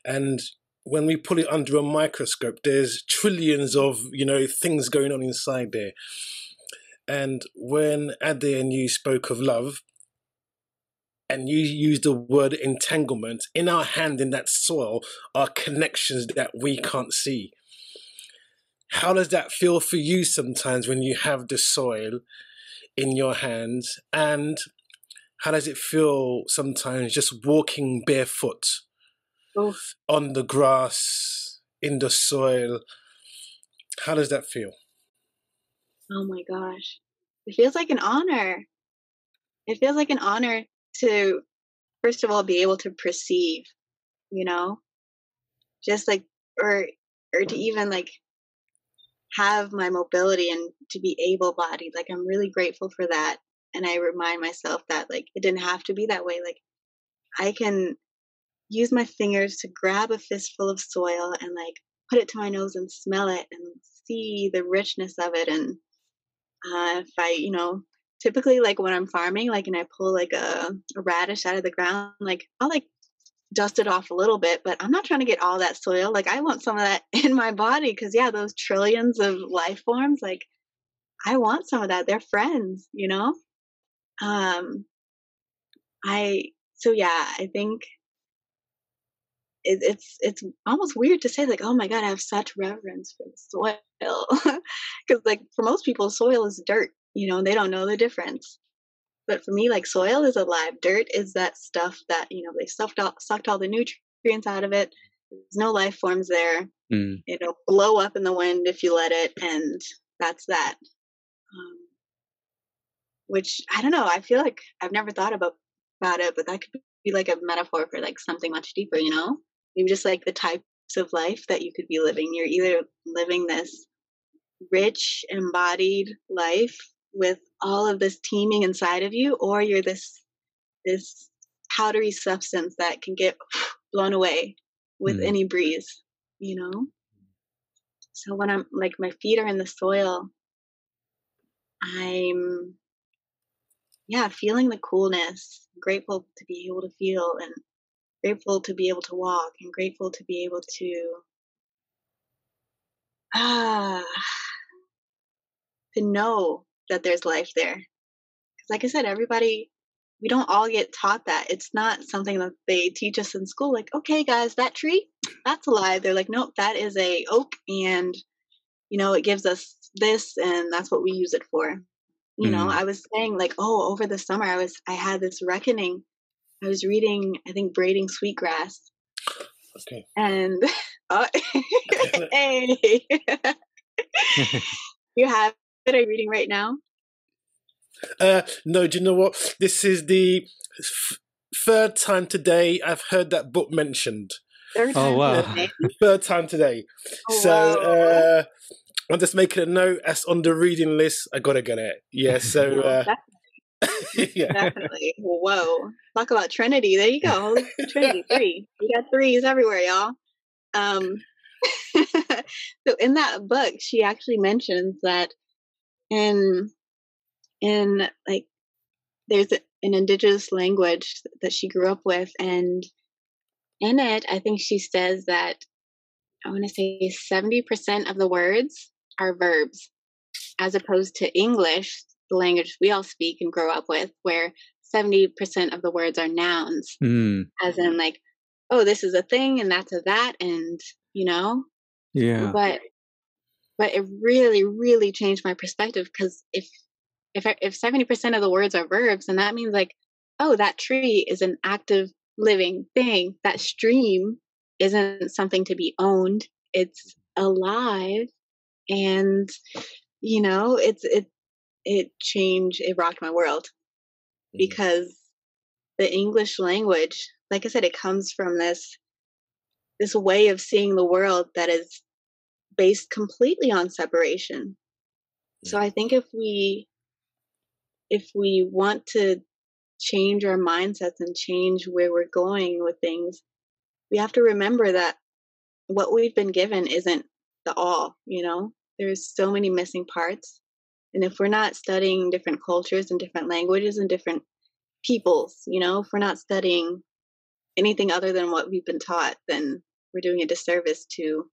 and when we put it under a microscope, there's trillions of you know things going on inside there. And when Ade and you spoke of love, and you use the word entanglement, in our hand in that soil are connections that we can't see. How does that feel for you sometimes when you have the soil in your hands? And how does it feel sometimes just walking barefoot Oof. on the grass, in the soil? How does that feel? Oh my gosh. It feels like an honor. It feels like an honor to, first of all, be able to perceive, you know, just like, or, or to even like have my mobility and to be able bodied. Like, I'm really grateful for that. And I remind myself that, like, it didn't have to be that way. Like, I can use my fingers to grab a fistful of soil and, like, put it to my nose and smell it and see the richness of it. And uh, if I, you know, typically like when I'm farming, like, and I pull like a, a radish out of the ground, like, I'll like dust it off a little bit, but I'm not trying to get all that soil. Like I want some of that in my body because yeah, those trillions of life forms, like I want some of that. They're friends, you know? Um I so yeah, I think it, it's it's almost weird to say like, oh my god, I have such reverence for the soil, because like for most people, soil is dirt. You know, they don't know the difference. But for me, like soil is alive. Dirt is that stuff that you know they sucked all, sucked all the nutrients out of it. There's no life forms there. Mm. It'll blow up in the wind if you let it, and that's that. Um, which I don't know. I feel like I've never thought about about it, but that could be like a metaphor for like something much deeper. You know, maybe just like the types of life that you could be living. You're either living this rich, embodied life with all of this teeming inside of you, or you're this this powdery substance that can get blown away with mm. any breeze, you know? So when I'm like my feet are in the soil, I'm yeah, feeling the coolness, grateful to be able to feel and grateful to be able to walk and grateful to be able to ah to know that there's life there. Because, like I said, everybody, we don't all get taught that. It's not something that they teach us in school. Like, okay, guys, that tree, that's alive. They're like, nope, that is a oak, and you know, it gives us this, and that's what we use it for. You mm. know, I was saying like, oh, over the summer, I was, I had this reckoning. I was reading, I think, braiding sweetgrass. Okay. And oh, hey, you have that I'm reading right now? Uh, no, do you know what? This is the f- third time today I've heard that book mentioned. Third oh, time wow. Today? Third time today. Oh, so wow. uh, I'm just making a note as on the reading list. I gotta get it. Yeah, so. Uh, Definitely. yeah. Definitely. Whoa. Talk about Trinity. There you go. Trinity, three. We got threes everywhere, y'all. Um, so in that book, she actually mentions that and in like there's an indigenous language that she grew up with and in it i think she says that i want to say 70% of the words are verbs as opposed to english the language we all speak and grow up with where 70% of the words are nouns. Mm. as in like oh this is a thing and that's a that and you know? Yeah. But but it really really changed my perspective because if if if 70% of the words are verbs and that means like oh that tree is an active living thing that stream isn't something to be owned it's alive and you know it's it it changed it rocked my world mm-hmm. because the english language like i said it comes from this this way of seeing the world that is based completely on separation. So mm. I think if we if we want to change our mindsets and change where we're going with things, we have to remember that what we've been given isn't the all, you know? There's so many missing parts. And if we're not studying different cultures and different languages and different peoples, you know, if we're not studying anything other than what we've been taught, then we're doing a disservice to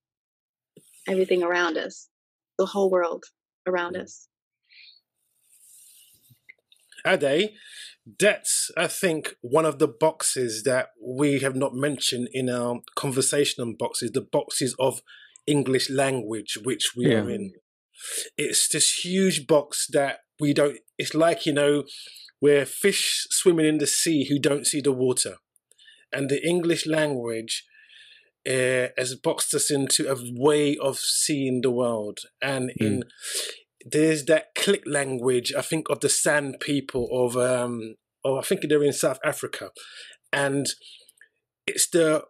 everything around us, the whole world around mm. us. Ade, that's, I think, one of the boxes that we have not mentioned in our conversation on boxes, the boxes of English language, which we yeah. are in. It's this huge box that we don't, it's like, you know, we're fish swimming in the sea who don't see the water. And the English language uh, has boxed us into a way of seeing the world, and mm. in there's that click language. I think of the San people of um, or I think they're in South Africa, and it's the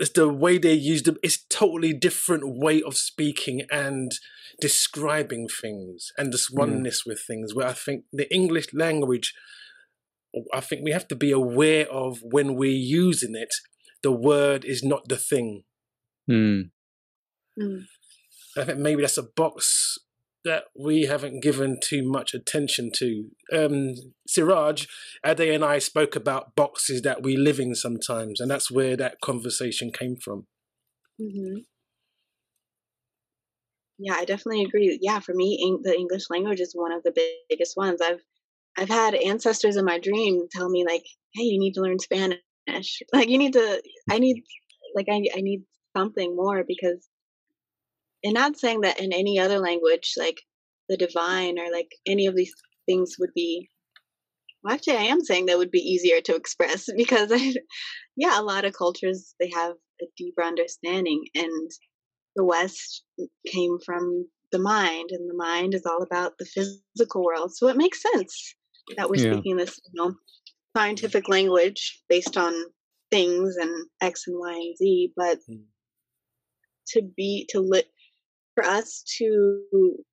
it's the way they use them. It's totally different way of speaking and describing things, and this hmm. oneness mm. with things. Where I think the English language. I think we have to be aware of when we're using it the word is not the thing. Mm. I think maybe that's a box that we haven't given too much attention to. Um, Saraaj, Ade and I spoke about boxes that we live in sometimes, and that's where that conversation came from. Mm-hmm. Yeah, I definitely agree. Yeah, for me, the English language is one of the biggest ones. I've I've had ancestors in my dream tell me like, "Hey, you need to learn Spanish. Like, you need to. I need, like, I I need something more because." And not saying that in any other language, like the divine or like any of these things would be. Well, actually, I am saying that would be easier to express because, I, yeah, a lot of cultures they have a deeper understanding, and the West came from the mind, and the mind is all about the physical world. So it makes sense that we're yeah. speaking this, you know, scientific language based on things and X and Y and Z, but mm. to be to lit for us to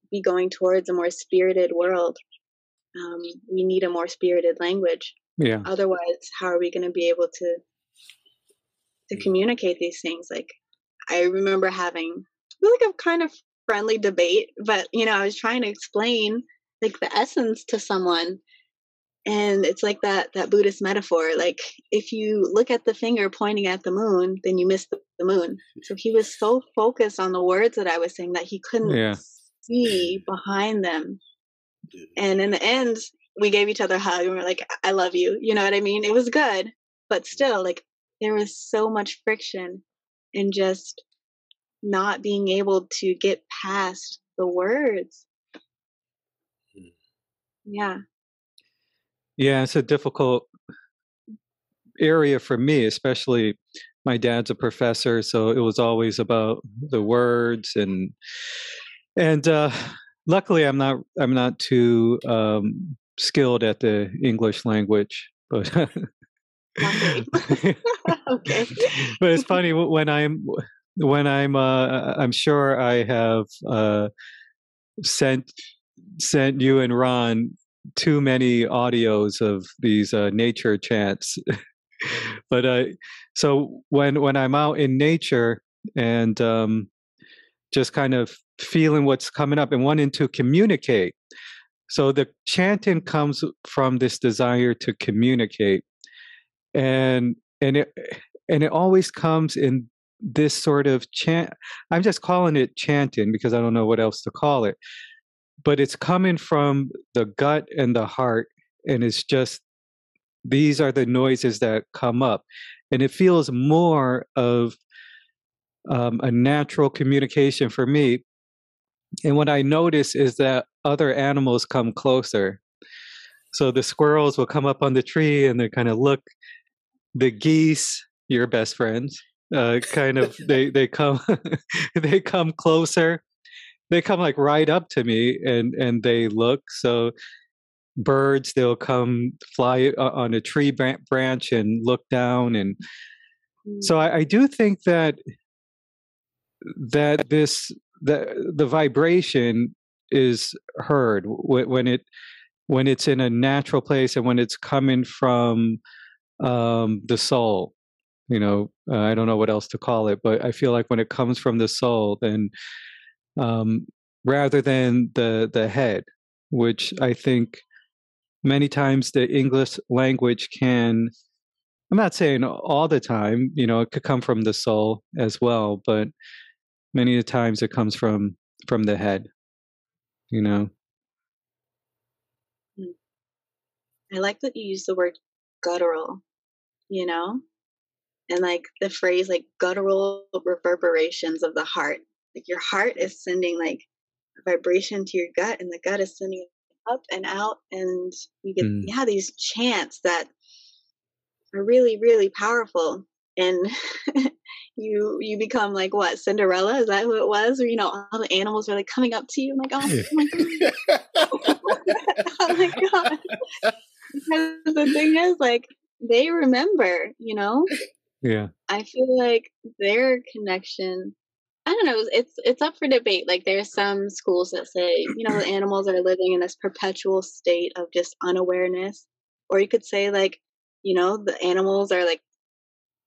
be going towards a more spirited world, um, we need a more spirited language. Yeah. Otherwise, how are we going to be able to to communicate these things? Like, I remember having like a kind of friendly debate, but you know, I was trying to explain like the essence to someone and it's like that that buddhist metaphor like if you look at the finger pointing at the moon then you miss the, the moon. So he was so focused on the words that i was saying that he couldn't yeah. see behind them. And in the end we gave each other a hug and we are like i love you. You know what i mean? It was good but still like there was so much friction in just not being able to get past the words. Hmm. yeah yeah, it's a difficult area for me, especially my dad's a professor, so it was always about the words and and uh, luckily I'm not I'm not too um, skilled at the English language, but okay. but it's funny when I'm when I'm uh, I'm sure I have uh, sent sent you and Raan too many audios of these uh, nature chants. but uh, so when when I'm out in nature and um, just kind of feeling what's coming up and wanting to communicate, so the chanting comes from this desire to communicate, and and it and it always comes in this sort of chant. I'm just calling it chanting because I don't know what else to call it but it's coming from the gut and the heart and it's just these are the noises that come up and it feels more of um, a natural communication for me and what i notice is that other animals come closer. So the squirrels will come up on the tree and they kind of look the geese your best friends uh, kind of they they come they come closer they come like right up to me and and they look so birds they'll come fly on a tree branch and look down and so I, I do think that that this the the vibration is heard when it when it's in a natural place and when it's coming from um, the soul you know uh, i don't know what else to call it but i feel like when it comes from the soul then um, rather than the the head, which I think many times the English language can. I'm not saying all the time, you know, it could come from the soul as well, but many of the times it comes from from the head, you know. Hmm. I like that you use the word guttural, you know, and like the phrase like guttural reverberations of the heart like your heart is sending like a vibration to your gut and the gut is sending up and out and you get mm. yeah these chants that are really really powerful and you you become like what Cinderella? Is that who it was? Or you know all the animals are like coming up to you like oh, oh my god oh my god. Because the thing is like they remember you know? Yeah. I feel like their connection don't know. It's it's up for debate. Like there's some schools that say, you know, animals are living in this perpetual state of just unawareness, or you could say like, you know, the animals are like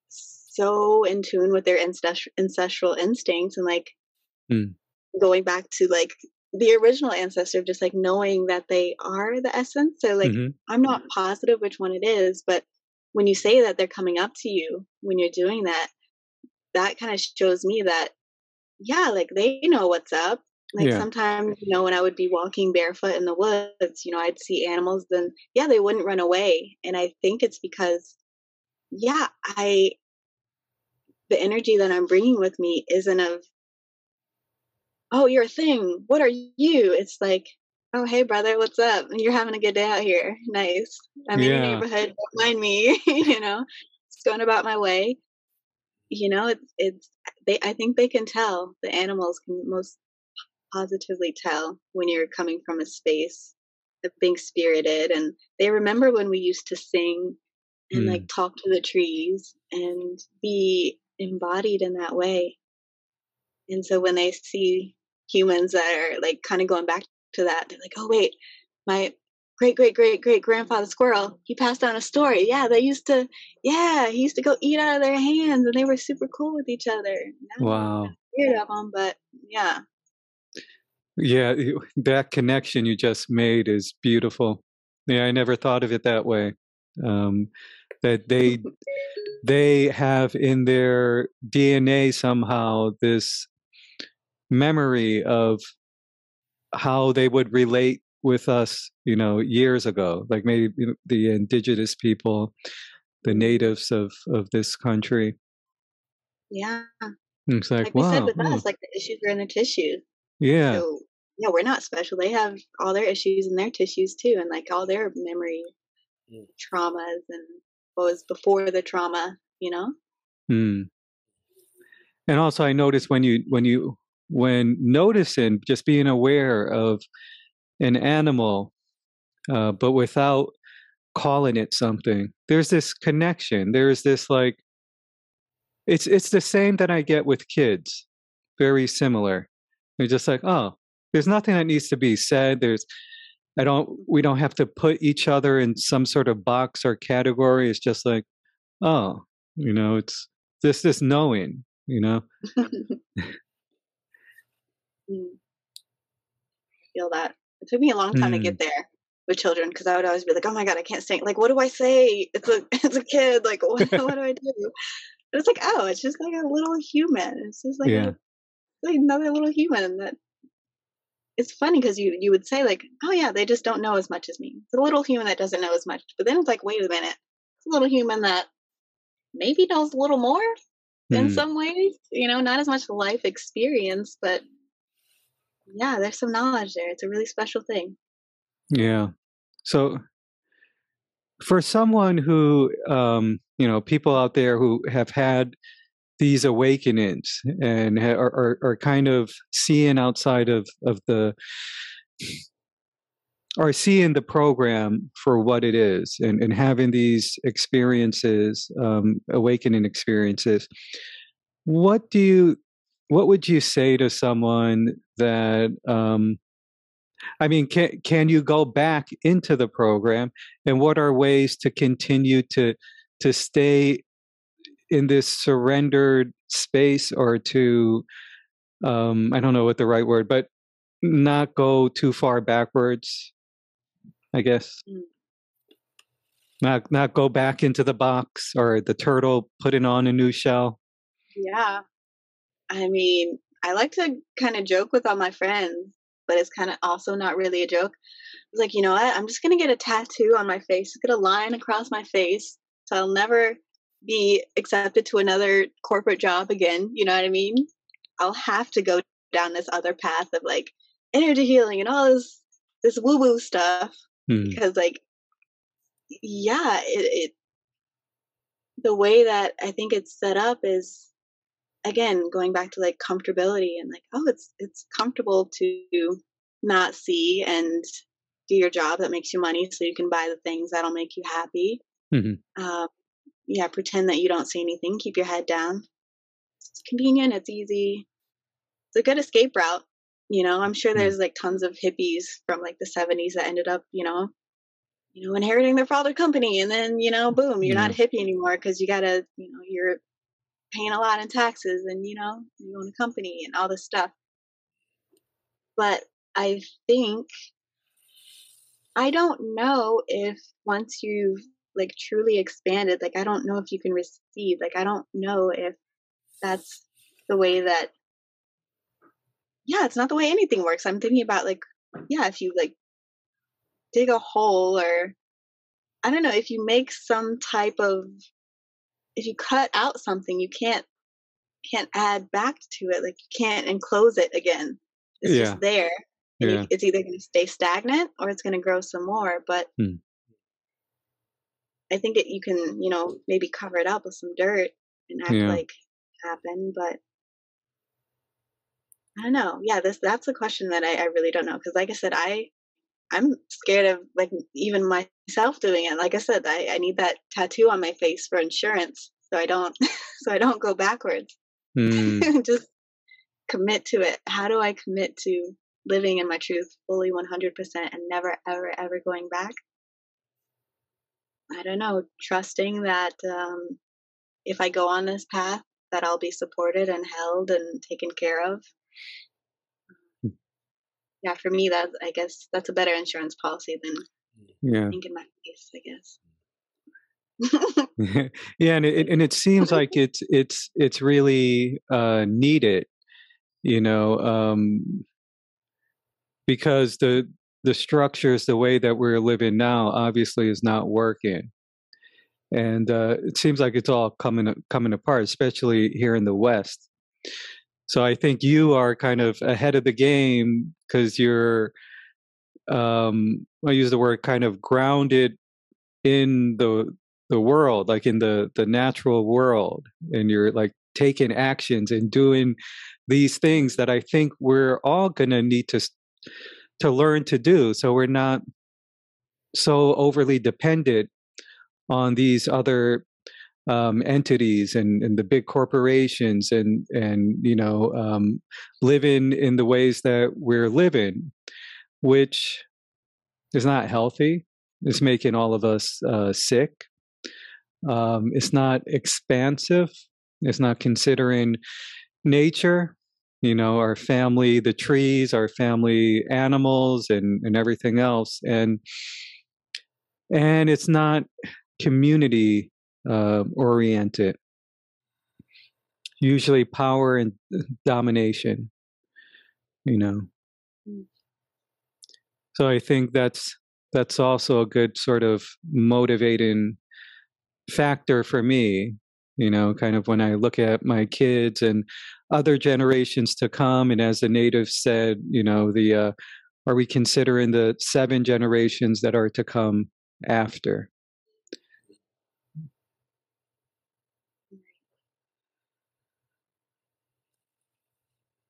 so in tune with their ancestral ancestral instincts and like mm. going back to like the original ancestor of just like knowing that they are the essence. So like hmm I'm not positive which one it is, but when you say that they're coming up to you when you're doing that, that kind of shows me that yeah, like they know what's up. Like Yeah. sometimes, you know, when I would be walking barefoot in the woods, you know, I'd see animals, then yeah, they wouldn't run away. And I think it's because, yeah, I, the energy that I'm bringing with me isn't of, oh, you're a thing. What are you? It's like, oh, hey, brother, what's up? You're having a good day out here. Nice. I'm in your neighborhood. Don't mind me. you know, just going about my way. You know, it's, it's, they, I think they can tell. The animals can most positively tell when you're coming from a space of being spirited. And they remember when we used to sing and Mm. like talk to the trees and be embodied in that way. And so when they see humans that are like kind of going back to that, they're like, oh, wait, my great, great, great, great grandfather squirrel, he passed down a story. Yeah, they used to, yeah, he used to go eat out of their hands and they were super cool with each other. Now Wow. weird of them, but yeah. Yeah, that connection you just made is beautiful. Yeah, I never thought of it that way. Um, that they they have in their DNA somehow this memory of how they would relate with us, you know, years ago, like maybe the indigenous people, the natives of of this country. Yeah. It's like, Like we said with hmm, us, like the issues are in the tissues. yeah, So, yeah, we're not special. They have all their issues in their tissues too, and like all their memory Mm. traumas and what was before the trauma, you know? Hmm. And also, I notice when you when you when noticing, just being aware of an animal, uh, but without calling it something, there's this connection. There's this like, it's it's the same that I get with kids. Very similar. They're just like, oh, there's nothing that needs to be said. There's I don't we don't have to put each other in some sort of box or category. It's just like, oh, you know, it's this this knowing, you know. Mm. Feel that. It took me a long time to Hmm. get there with children because I would always be like, "Oh my god, I can't sing! Like, what do I say? It's a it's a kid. Like, what, what do I do?" And it's like, oh, it's just like a little human. It's just like, Yeah. a, like another little human that. It's funny because you you would say like, oh yeah, they just don't know as much as me. It's a little human that doesn't know as much. But then it's like, wait a minute, it's a little human that maybe knows a little more in Hmm. some ways. You know, not as much life experience, but yeah, there's some knowledge there. It's a really special thing. Yeah. So for someone who um you know people out there who have had these awakenings and ha- are, are are kind of seeing outside of of the or seeing the program for what it is and, and having these experiences um awakening experiences what do you what would you say to someone that um I mean, can can you go back into the program, and what are ways to continue to to stay in this surrendered space, or to um, I don't know what the right word, but not go too far backwards. I guess Mm. not not go back into the box or the turtle putting on a new shell. Yeah. I mean, I like to kind of joke with all my friends, but it's kind of also not really a joke. It's like, you know what? I'm just going to get a tattoo on my face, get a line across my face, so I'll never be accepted to another corporate job again. You know what I mean? I'll have to go down this other path of like energy healing and all this this woo woo stuff Hmm. because like yeah it, it the way that i think it's set up is again going back to like comfortability and like oh it's it's comfortable to not see and do your job that makes you money so you can buy the things that'll make you happy. Mhm. um, yeah pretend that you don't see anything keep your head down. It's convenient it's easy. It's a good escape route you know? I'm sure Mm. there's like tons of hippies from like the 70s that ended up you know you know inheriting their father's company and then you know boom you're not a hippie anymore because you gotta you know you're paying a lot in taxes and you know you own a company and all this stuff but I think I don't know if once you've like truly expanded, like I don't know if you can receive. Like I don't know if that's the way that yeah, it's not the way anything works. I'm thinking about like yeah, if you like dig a hole or I don't know, if you make some type of if you cut out something, you can't can't add back to it. Like you can't enclose it again. It's Yeah. just there. Yeah. you, it's either going to stay stagnant or it's going to grow some more. But Hmm. I think it, you can, you know, maybe cover it up with some dirt and act Yeah. like it happened. But I don't know. Yeah, this that's a question that I, I really don't know because, like I said, I I'm scared of like even myself doing it. Like I said, I, I need that tattoo on my face for insurance, so I don't so I don't go backwards. Mm, Just commit to it. How do I commit to living in my truth fully 100% and never ever ever going back? I don't know. Trusting that um, if I go on this path, that I'll be supported and held and taken care of. Yeah, for me, that I guess that's a better insurance policy than yeah. ink in my face. I guess. yeah, and it and it seems like it's it's it's really uh, needed, you know, um, because the the structures, the way that we're living now, obviously is not working, and uh, it seems like it's all coming coming apart, especially here in the West. So I think you are kind of ahead of the game because you're, um, I use the word kind of grounded in the the world like in the the natural world and you're like taking actions and doing these things that i think we're all going to need to to learn to do so we're not so overly dependent on these other um, entities and, and the big corporations and and you know um, living in the ways that we're living which is not healthy. It's making all of us uh, sick. Um, it's not expansive. It's not considering nature, you know, our family, the trees, our family animals, and and everything else, and and it's not community uh, oriented. Usually, power and domination, you know. So I think that's that's also a good sort of motivating factor for me you know kind of when i look at my kids and other generations to come and as the native said you know the uh, are we considering the seven generations that are to come after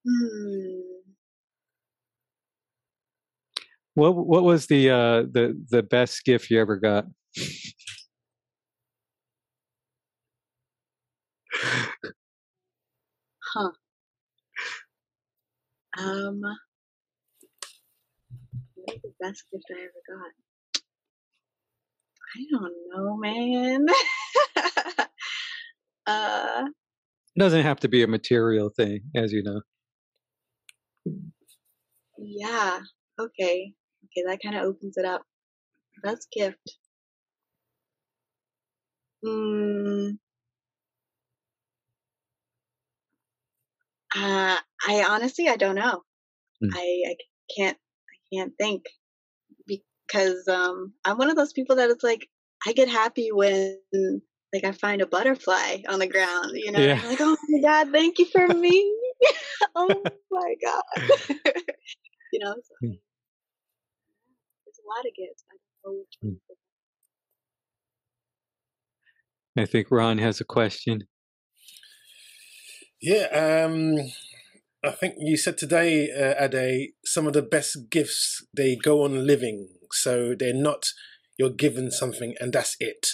Hmm. what what was the uh the the best gift you ever got Huh. Um, what the best gift I ever got? I don't know, man. uh, it doesn't have to be a material thing as you know yeah. Okay. Okay, that kind of opens it up. Best gift. Hmm. Uh, I honestly, I don't know. Mm. I, I can't, I can't think because um, I'm one of those people that it's like I get happy when like I find a butterfly on the ground. You know, Yeah. Like, oh my god, thank you for me. oh my god. you know, so, Mm. there's a lot of gifts. I don't know which one. Mm. i think Raan has a question Yeah, um, I think you said today, uh, Ade, some of the best gifts they go on living, so they're not you're given something and that's it.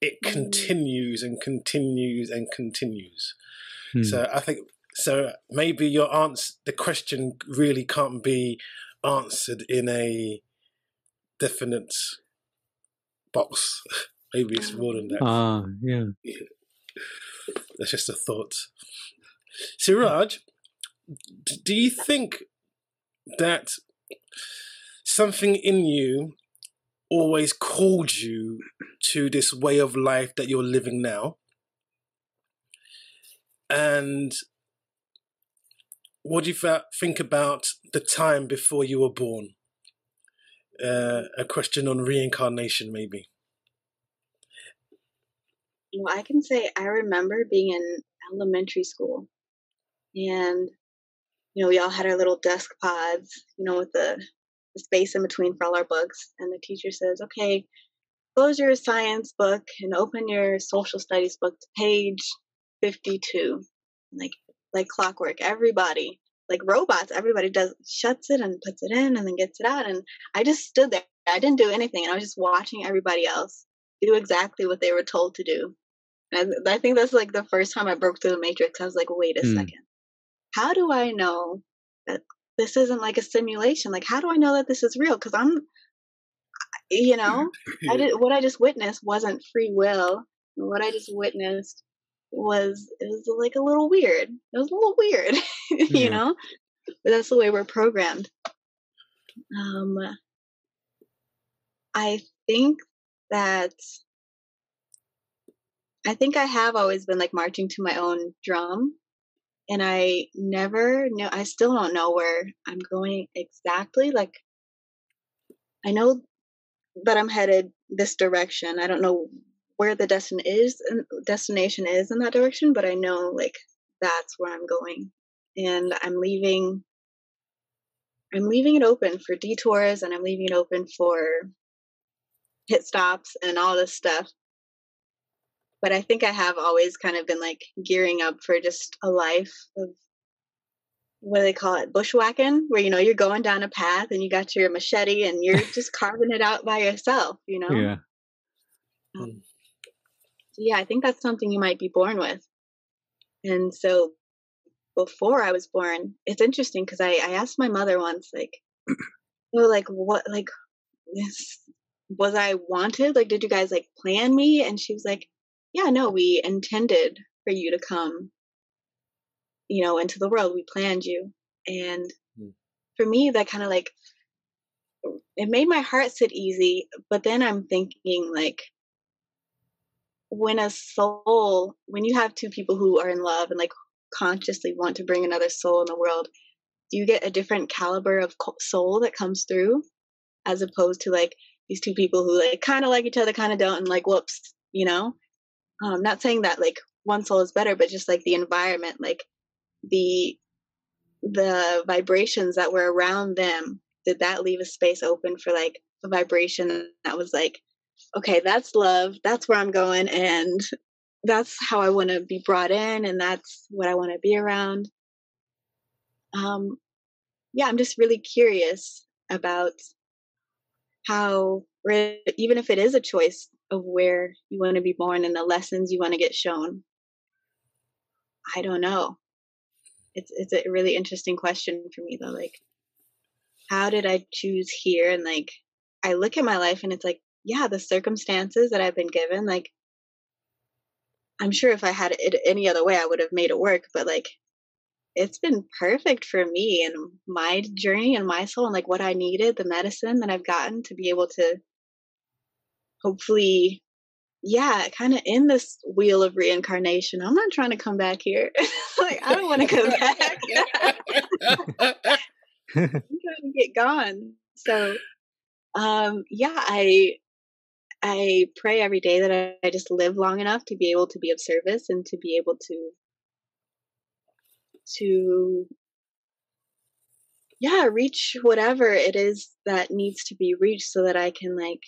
It Mm. continues and continues and continues. Hmm. So I think so. Maybe your answer, the question really can't be answered in a definite box. Maybe it's more than that. ah yeah That's just a thought. Saraaj, do you think that something in you always called you to this way of life that you're living now. And what do you think about the time before you were born? Uh, a question on reincarnation, maybe. Well, I can say I remember being in elementary school, and you know we all had our little desk pods, you know, with the, the space in between for all our books, and the teacher says, "Okay, close your science book and open your social studies book to page 52." Like like clockwork, everybody like robots, everybody does shuts it and puts it in and then gets it out. And I just stood there. I didn't do anything. And I was just watching everybody else do exactly what they were told to do. And I, I think that's like the first time I broke through the matrix. I was like, wait a mm. second. How do I know that this isn't like a simulation? Like, how do I know that this is real? Because I'm, you know, I did what I just witnessed wasn't free will. What I just witnessed was it was like a little weird. It was a little weird, you know. But that's the way we're programmed. Um, I think that I think I have always been like marching to my own drum, and I never know. I still don't know where I'm going exactly. Like, I know that I'm headed this direction. I don't know where the destin is destination is in that direction, but I know like that's where I'm going. And I'm leaving I'm leaving it open for detours and I'm leaving it open for pit stops and all this stuff. But I think I have always kind of been like gearing up for just a life of what do they call it bushwhacking where you know you're going down a path and you got your machete and you're just carving it out by yourself you know yeah um, yeah, I think that's something you might be born with. And so before I was born, it's interesting because I, I asked my mother once, like, well, like, what, like, this, was I wanted? Like, did you guys like plan me? And she was like, yeah, no, we intended for you to come, you know, into the world. We planned you. And mm. for me, that kind of like, it made my heart sit easy. But then I'm thinking, like, when a soul, when you have two people who are in love and like consciously want to bring another soul in the world, do you get a different caliber of soul that comes through as opposed to like these two people who like kind of like each other, kind of don't, and like, whoops, you know? I'm um, not saying that like one soul is better, but just like the environment, like the the vibrations that were around them, did that leave a space open for like a vibration that was like okay, that's love. That's where I'm going. And that's how I want to be brought in. And that's what I want to be around. Um, yeah, I'm just really curious about how, even if it is a choice of where you want to be born and the lessons you want to get shown, I don't know. It's it's a really interesting question for me though. Like, how did I choose here? And like, I look at my life and it's like, yeah, the circumstances that I've been given, like, I'm sure if I had it any other way, I would have made it work. But like, it's been perfect for me and my journey and my soul and like what I needed, the medicine that I've gotten to be able to hopefully, yeah, kind of in this wheel of reincarnation. I'm not trying to come back here. like, I don't want to come back. I'm trying to get gone. So, um, yeah, I I pray every day that I, I just live long enough to be able to be of service and to be able to to yeah reach whatever it is that needs to be reached so that i can like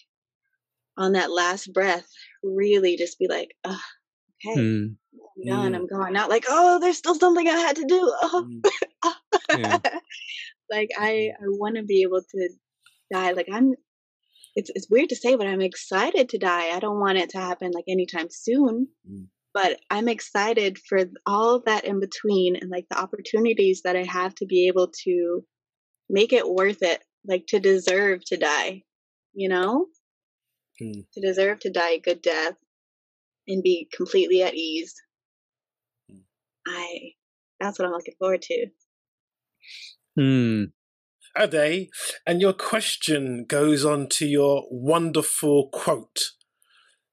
on that last breath really just be like oh, okay mm. i'm done mm. i'm gone not like oh there's still something i had to do oh. mm. yeah. like i i want to be able to die like i'm it's it's weird to say, but I'm excited to die. I don't want it to happen like anytime soon. Mm. But I'm excited for all that in between and like the opportunities that I have to be able to make it worth it, like to deserve to die, you know? Mm. To deserve to die a good death and be completely at ease. Mm. I that's what I'm looking forward to. Hmm. Ade, and your question goes on to your wonderful quote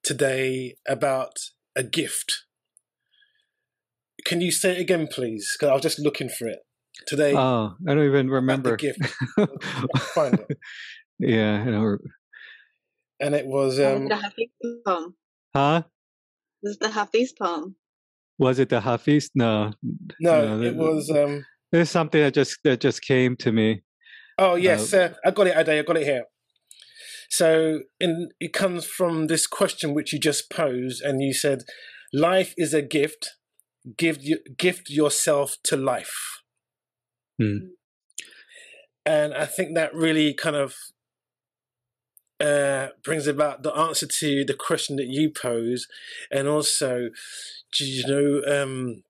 today about a gift. Can you say it again, please? Because I was just looking for it today. Oh, I don't even remember. gift. Find it. Yeah, I know. And it was um, the Hafiz poem. Huh? This is the Hafiz poem. Was it the Hafiz? No, no, no, it that- was um, there's something that just that just came to me. Oh yes, Uh, I got it, Ade. I got it here. So, in, it comes from this question which you just posed, and you said, "Life is a gift. Give gift yourself to life." Hmm. And I think that really kind of uh, brings about the answer to the question that you pose, and also, you know, um,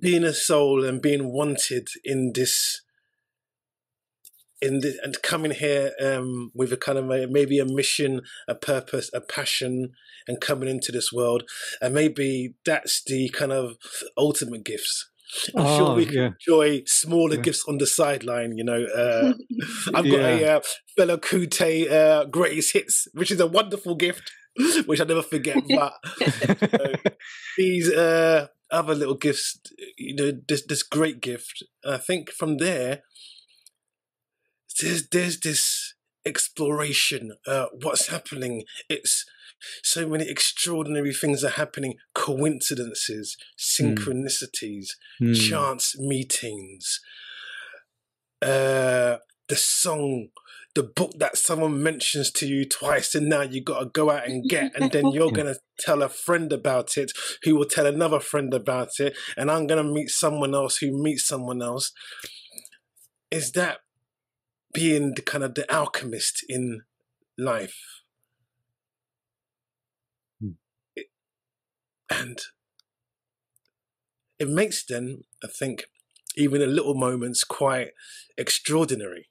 being a soul and being wanted in this in the, and coming here um, with a kind of a, maybe a mission, a purpose, a passion, and coming into this world, and maybe that's the kind of ultimate gifts. I'm sure Oh, we can yeah. enjoy smaller Yeah. gifts on the sideline. You know, uh, I've got Yeah. a uh, Fela Kuti uh, greatest hits, which is a wonderful gift, which I never forget. But these uh, other little gifts, you know, this this great gift. I think from there, there's there's this exploration. Uh, what's happening? It's so many extraordinary things are happening. Coincidences, synchronicities, Hmm. chance meetings. Uh, the song. The book that someone mentions to you twice, and now you got to go out and get, and then you're gonna tell a friend about it, who will tell another friend about it, and I'm gonna meet someone else who meets someone else. Is that being the kind of the alchemist in life? Hmm. It- and it makes then, I think, even the little moments quite extraordinary.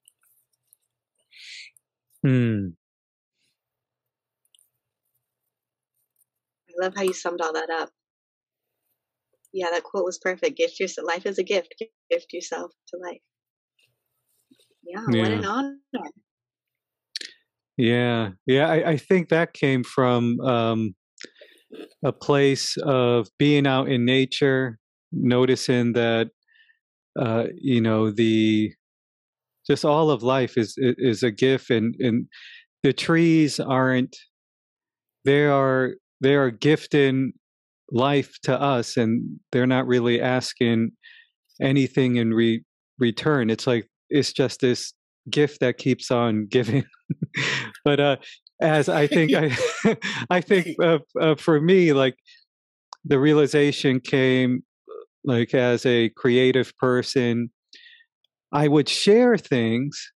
Hmm. I love how you summed all that up. Yeah, that quote was perfect. Gift yourself. Life is a gift. Gift yourself to life. Yeah, what an honor. Yeah, yeah. I, I think that came from um, a place of being out in nature, noticing that uh, you know the just all of life is is a gift, and and the trees aren't. They are they are gifting life to us, and they're not really asking anything in re- return. It's like it's just this gift that keeps on giving. but uh, as I think I, I think uh, uh, for me, like the realization came, like as a creative person, I would share things,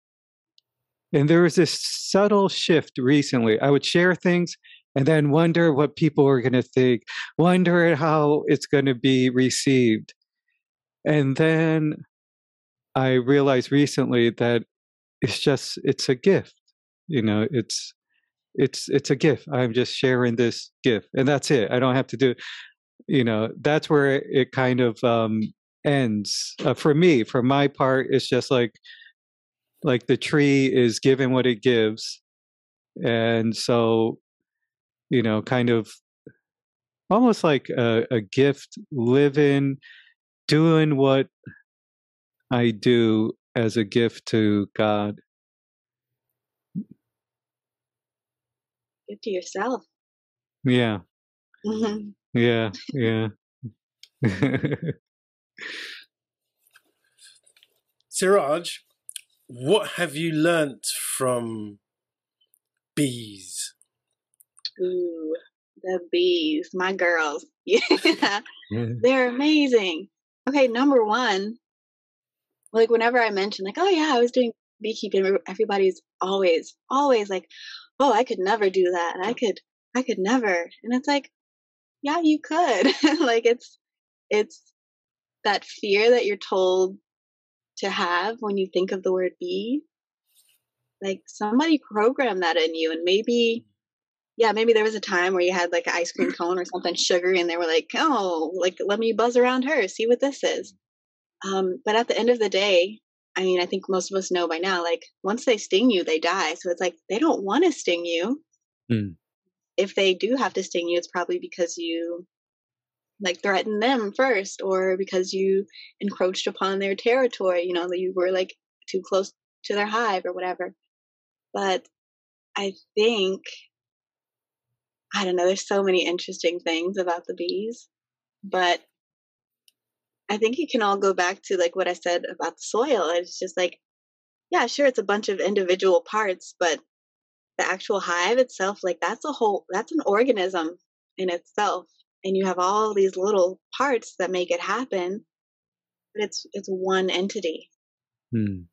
and there was this subtle shift recently. I would share things. And then wonder what people are going to think, wonder how it's going to be received. And then I realized recently that it's just it's a gift you know it's it's it's a gift. I'm just sharing this gift and that's it. I don't have to do you know that's where it, kind of um ends. Uh, for me for my part it's just like like the tree is giving what it gives and so you know kind of almost like a, a gift living doing what i do as a gift to god Give to yourself. yeah Mhm. Yeah, yeah. Saraaj, what have you learnt from bees? Ooh, the bees, my girls. Yeah, they're amazing. Okay, number one, like whenever I mention, like, oh yeah, I was doing beekeeping, everybody's always, always like, oh, I could never do that. And I could, I could never. And it's like, yeah, you could. like it's, it's that fear that you're told to have when you think of the word bee. Like somebody programmed that in you, and maybe mm. yeah, maybe there was a time where you had like an ice cream cone or something sugary, and they were like, "Oh, like let me buzz around her, see what this is." Um, but at the end of the day, I mean, I think most of us know by now, like once they sting you, they die. So it's like they don't want to sting you. Mm. If they do have to sting you, it's probably because you like threatened them first or because you encroached upon their territory, you know, that you were like too close to their hive or whatever. But I think I don't know, there's so many interesting things about the bees, but I think it can all go back to like what I said about the soil. It's just like, yeah, sure, it's a bunch of individual parts, but the actual hive itself, like that's a whole, that's an organism in itself. And you have all these little parts that make it happen, but it's, it's one entity. Hmm.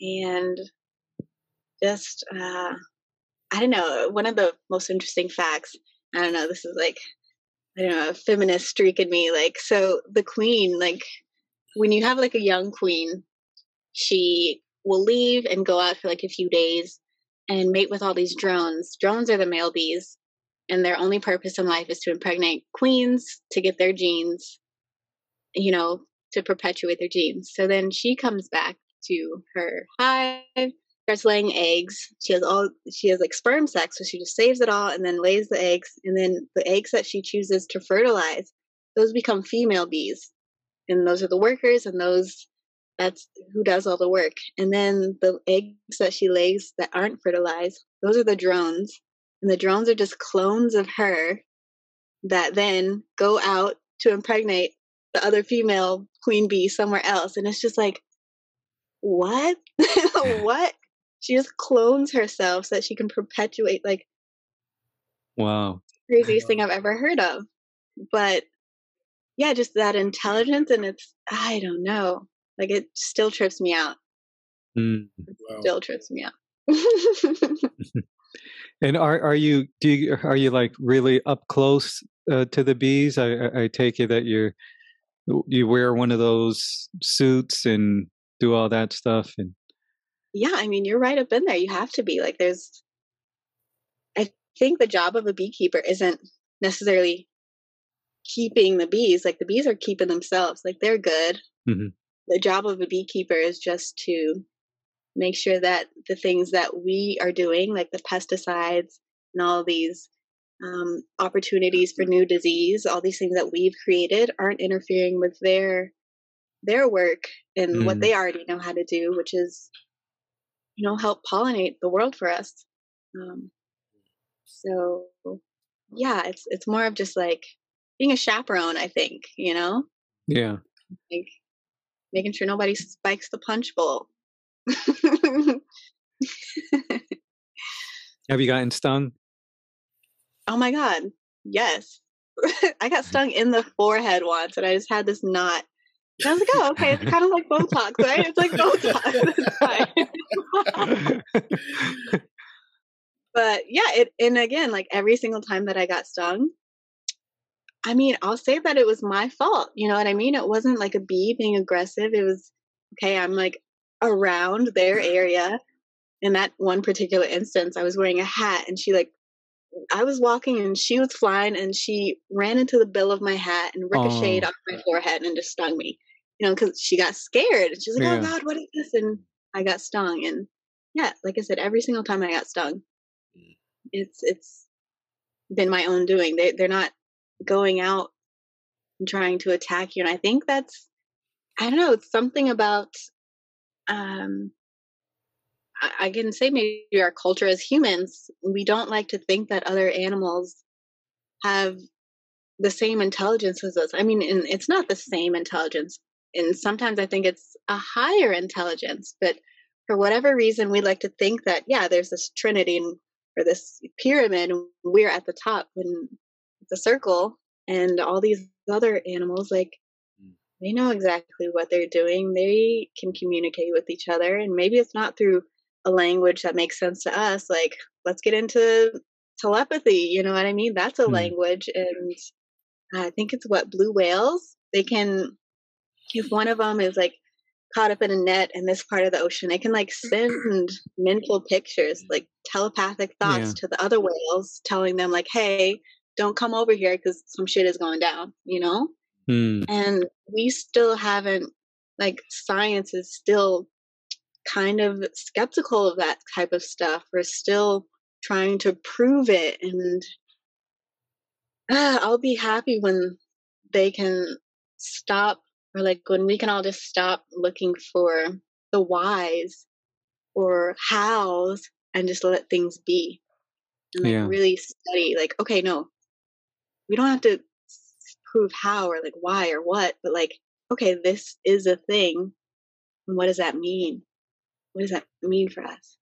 And just, uh, I don't know, one of the most interesting facts, I don't know, this is like I don't know, a feminist streak in me. Like, so the queen, like, when you have like a young queen, she will leave and go out for like a few days and mate with all these drones. Drones are the male bees, and their only purpose in life is to impregnate queens to get their genes, you know, to perpetuate their genes. So then she comes back to her hive starts laying eggs. She has all she has like sperm sex, so she just saves it all and then lays the eggs. And then the eggs that she chooses to fertilize, those become female bees, and those are the workers, and those that's who does all the work. And then the eggs that she lays that aren't fertilized, those are the drones, and the drones are just clones of her that then go out to impregnate the other female queen bee somewhere else. And it's just like, what? what? She just clones herself so that she can perpetuate like wow. craziest thing i've ever heard of. But yeah just that intelligence and it's i don't know like it still trips me out. Mm. wow. still trips me out. And are are you do you are you like really up close uh, to the bees? I, I take it that you're you wear one of those suits and do all that stuff and yeah, I mean, you're right up in there. You have to be like, there's, I think the job of a beekeeper isn't necessarily keeping the bees. Like the bees are keeping themselves. Like they're good. Mm-hmm. The job of a beekeeper is just to make sure that the things that we are doing, like the pesticides and all these um, opportunities for new disease, all these things that we've created, aren't interfering with their their work and mm. what they already know how to do, which is you know help pollinate the world for us. Um, so yeah it's it's more of just like being a chaperone i think you know? Yeah. Like making sure nobody spikes the punch bowl. Have you gotten stung? Oh my god yes. I got stung in the forehead once and i just had this knot. And I was like, oh, okay, it's kind of like Botox, right? It's like Botox. But yeah, it and again, like every single time that I got stung, I mean, I'll say that it was my fault. You know what I mean? It wasn't like a bee being aggressive. It was okay, I'm like around their area. In that one particular instance, I was wearing a hat and she like I was walking and she was flying and she ran into the bill of my hat and ricocheted oh. off my forehead and just stung me you know, because she got scared. And she's like, oh, yeah. "Oh God, what is this?" And I got stung. And yeah, like I said, every single time I got stung, mm. it's it's been my own doing. They they're not going out and trying to attack you. And I think that's I don't know. It's something about um. I, I can say maybe our culture as humans, we don't like to think that other animals have the same intelligence as us. I mean, it's not the same intelligence, and sometimes I think it's a higher intelligence, but for whatever reason, we like to think that, yeah, there's this trinity or this pyramid, and we're at the top when it's a circle, and all these other animals, like, mm. they know exactly what they're doing. They can communicate with each other, and maybe it's not through a language that makes sense to us. Like, let's get into telepathy. You know what I mean? That's a mm. language, and I think it's what blue whales. They can if one of them is like caught up in a net in this part of the ocean, it can like send mental pictures, like telepathic thoughts yeah. to the other whales, telling them like, "Hey, don't come over here because some shit is going down," you know. Mm. And we still haven't like science is still kind of skeptical of that type of stuff We're still trying to prove it and uh, I'll be happy when they can stop or like when we can all just stop looking for the whys or hows and just let things be and like Yeah. really study like okay no we don't have to prove how or like why or what but like okay this is a thing and what does that mean what does that mean for us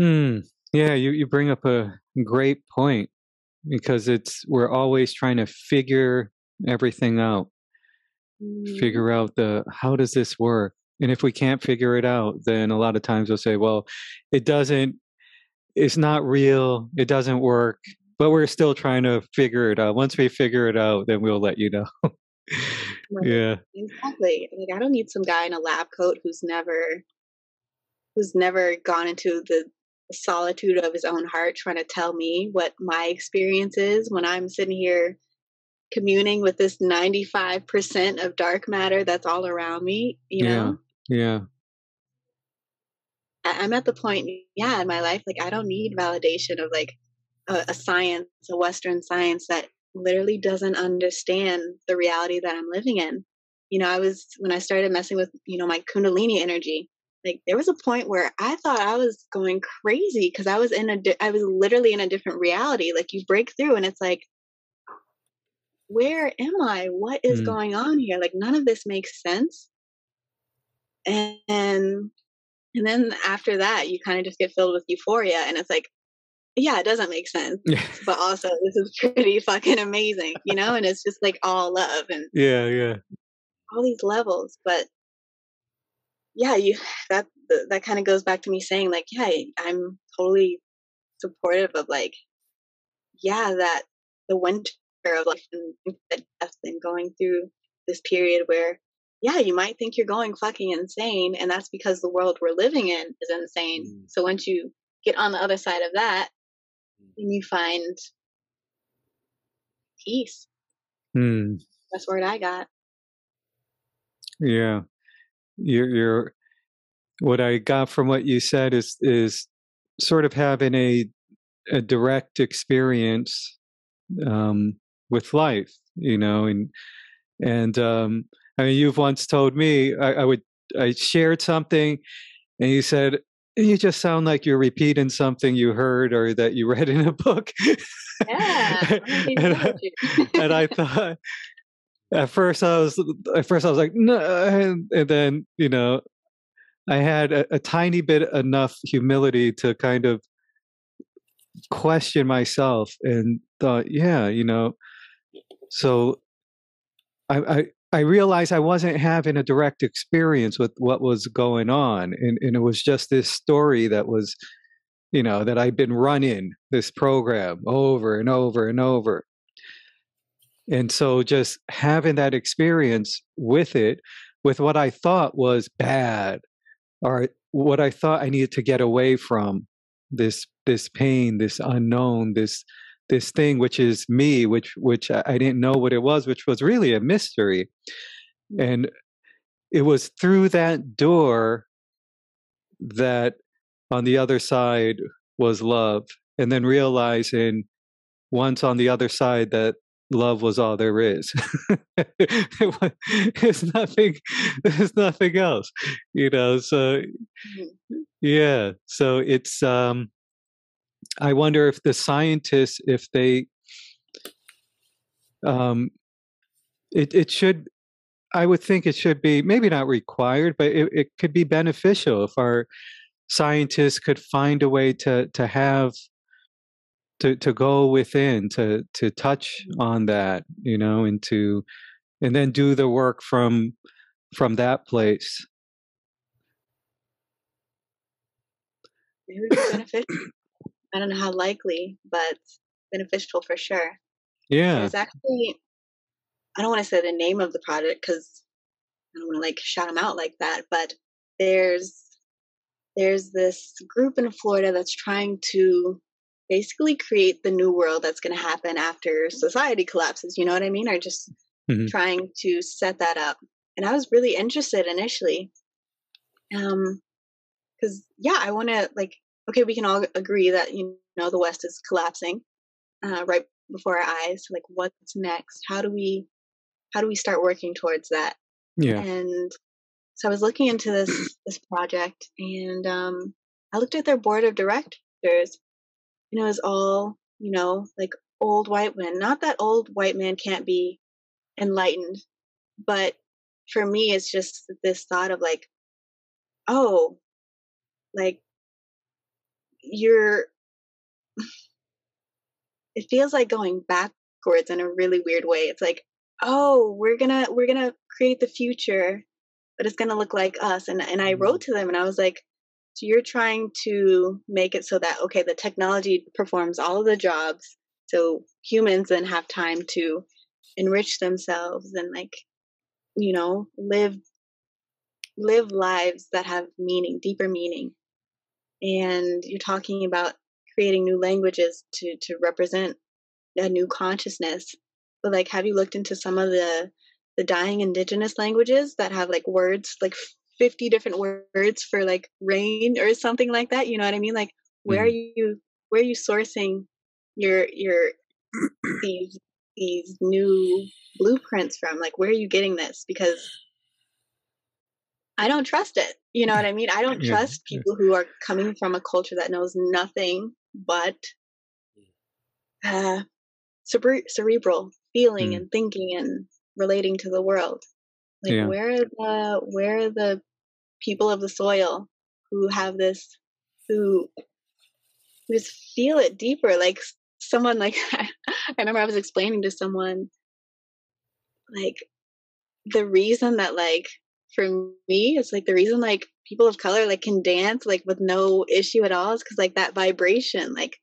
Hmm. Yeah, you, you bring up a great point because it's we're always trying to figure everything out, Mm-hmm. figure out the how does this work? And if we can't figure it out, then a lot of times we'll say, well, it doesn't it's not real, it doesn't work, but we're still trying to figure it out. Once we figure it out, then we'll let you know. Yeah. Exactly. Like I don't need some guy in a lab coat who's never who's never gone into the solitude of his own heart trying to tell me what my experience is when I'm sitting here communing with this 95% of dark matter that's all around me, you know? Yeah. I- I'm at the point, yeah, in my life, like I don't need validation of like a, a science, a Western science that literally doesn't understand the reality that I'm living in. You know, I was when I started messing with, you know, my Kundalini energy. Like there was a point where I thought I was going crazy because I was in a, di- I was literally in a different reality. Like you break through, and it's like, where am I? What is Mm. going on here? Like none of this makes sense. And and then after that, you kind of just get filled with euphoria, and it's like, yeah, it doesn't make sense, Yeah. but also this is pretty fucking amazing, you know. And it's just like all love and Yeah, yeah. all these levels. But yeah, you that that kind of goes back to me saying like, yeah, I'm totally supportive of like, yeah, that the winter of life and death and going through this period where yeah, you might think you're going fucking insane, and that's because the world we're living in is insane. Mm. So once you get on the other side of that, then you find peace. Hmm. That's word I got. Yeah. You're, you're, what I got from what you said is, is sort of having a, a direct experience, um, with life, you know, and, and, um, I mean, you've once told me I, I would, I shared something and you said, you just sound like you're repeating something you heard or that you read in a book. Yeah, and, I, and I thought at first I was at first I was like no, and, and then you know I had a, a tiny bit enough humility to kind of question myself and thought, yeah, you know, so I I, I realized I wasn't having a direct experience with what was going on, and and it was just this story that was you know that I'd been running this program over and over and over. And so just having that experience with it with what i thought was bad or what i thought i needed to get away from this this pain this unknown this this thing which is me which which i didn't know what it was which was really a mystery and it was through that door that on the other side was love and then realizing once on the other side that love was all there is it it's nothing there's nothing else you know so Mhm. yeah so it's um i wonder if the scientists if they um it it should i would think it should be maybe not required but it, it could be beneficial if our scientists could find a way to to have to to go within to to touch on that you know and to and then do the work from from that place. I don't know how likely, but beneficial for sure. yeah There's actually, I don't want to say the name of the project because I don't want to like shout them out like that, but there's there's this group in Florida that's trying to basically create the new world that's going to happen after society collapses. You know what I mean? Or just Mhm. trying to set that up. And I was really interested initially. Um, because yeah, I want to like okay, we can all agree that you know the West is collapsing uh, right before our eyes. Like, what's next? How do we how do we start working towards that? Yeah. And so I was looking into this this project, and um, I looked at their board of directors. And it was all you know, like old white men. Not that old white man can't be enlightened, but for me, it's just this thought of like, oh, like you're it feels like going backwards in a really weird way. It's like oh we're gonna we're gonna create the future but it's gonna look like us. And and i wrote mm-hmm. to them and i was like so you're trying to make it so that okay the technology performs all of the jobs so humans then have time to enrich themselves and like you know live live lives that have meaning deeper meaning and you're talking about creating new languages to to represent a new consciousness. But like have you looked into some of the the dying indigenous languages that have like words like 50 different words for like rain or something like that? You know what i mean? Like where mm. are you where are you sourcing your your these these new blueprints from? Like where are you getting this? Because I don't trust it. You know what I mean? I don't yeah. trust people who are coming from a culture that knows nothing but uh, cere- cerebral feeling mm. and thinking and relating to the world. Like yeah. where are the where are the people of the soil who have this who who just feel it deeper? Like someone like I remember I was explaining to someone like the reason that like for me it's like the reason like people of color like can dance like with no issue at all is because like that vibration like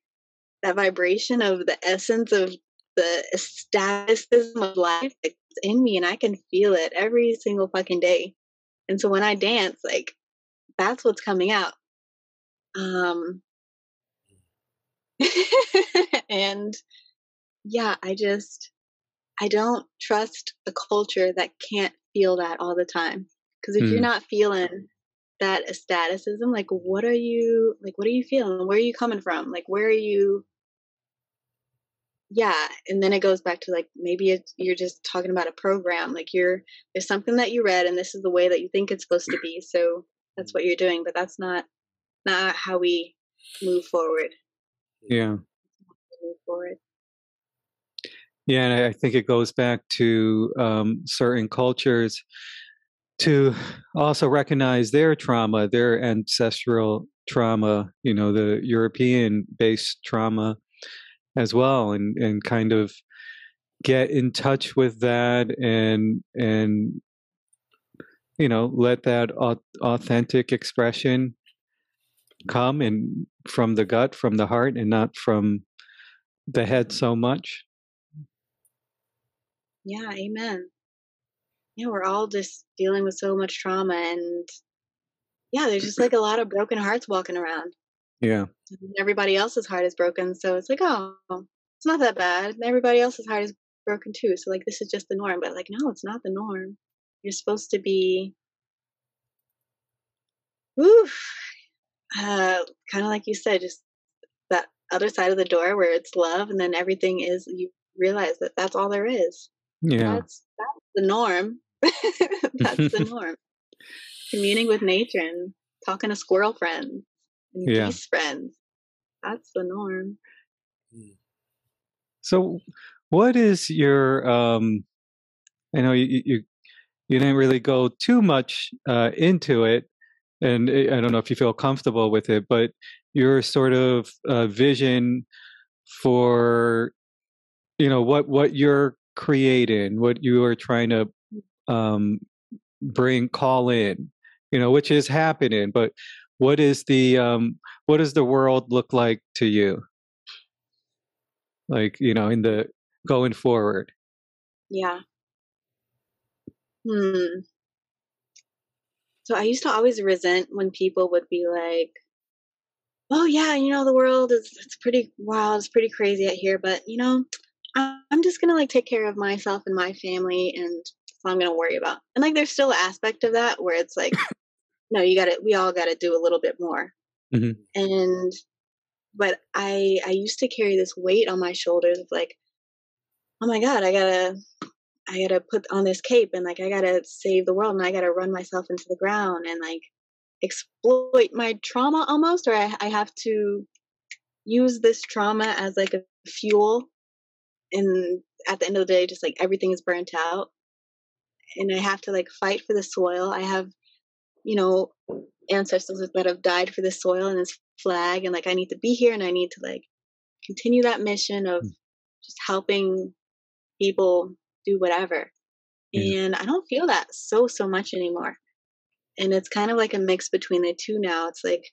that vibration of the essence of the staticism of life it's in me and i can feel it every single fucking day. And so when i dance like that's what's coming out. Um and yeah i just i don't trust a culture that can't feel that all the time because if mm. you're not feeling that ecstaticism, like what are you like what are you feeling? Where are you coming from? Like where are you yeah and then it goes back to like maybe it's, you're just talking about a program like you're there's something that you read and this is the way that you think it's supposed to be so that's what you're doing but that's not not how we move forward yeah move forward yeah and i think it goes back to um, certain cultures to also recognize their trauma, their ancestral trauma, you know, the European based trauma as well, and, and kind of get in touch with that and, and, you know, let that authentic expression come and from the gut, from the heart, and not from the head so much. Yeah, amen yeah, we're all just dealing with so much trauma and yeah, there's just like a lot of broken hearts walking around. Yeah. everybody else's heart is broken. So it's like, oh, it's not that bad. Everybody else's heart is broken too. So like this is just the norm. But like, no, it's not the norm. You're supposed to be oof. Uh kind of like you said, just that other side of the door where it's love and then everything is you realize that that's all there is. Yeah. That's that's the norm. That's the norm. Communing with nature and talking to squirrel friends and yeah. geese friends. That's the norm. Hmm. So, what is your? um I know you you, you didn't really go too much uh, into it, and I don't know if you feel comfortable with it, but your sort of uh, vision for you know what what you're creating, what you are trying to um, bring call in you know which is happening but what is the um what does the world look like to you? Like you know in the going forward. Yeah. Hmm. So i used to always resent when people would be like oh yeah you know the world is it's pretty wild it's pretty crazy out here but you know i'm just gonna like take care of myself and my family and I'm going to worry about. And like, there's still an aspect of that where it's like, no, you got to. We all got to do a little bit more. Mhm. And but I I used to carry this weight on my shoulders of like, oh my god, I gotta I gotta put on this cape and like I gotta save the world and I gotta run myself into the ground and like exploit my trauma almost, or I, I have to use this trauma as like a fuel. And at the end of the day, just like everything is burnt out, and I have to like fight for the soil. I have, you know, ancestors that have died for the soil and this flag, and like I need to be here and I need to like continue that mission of just helping people do whatever. Yeah. And I don't feel that so so much anymore. And it's kind of like a mix between the two now. It's like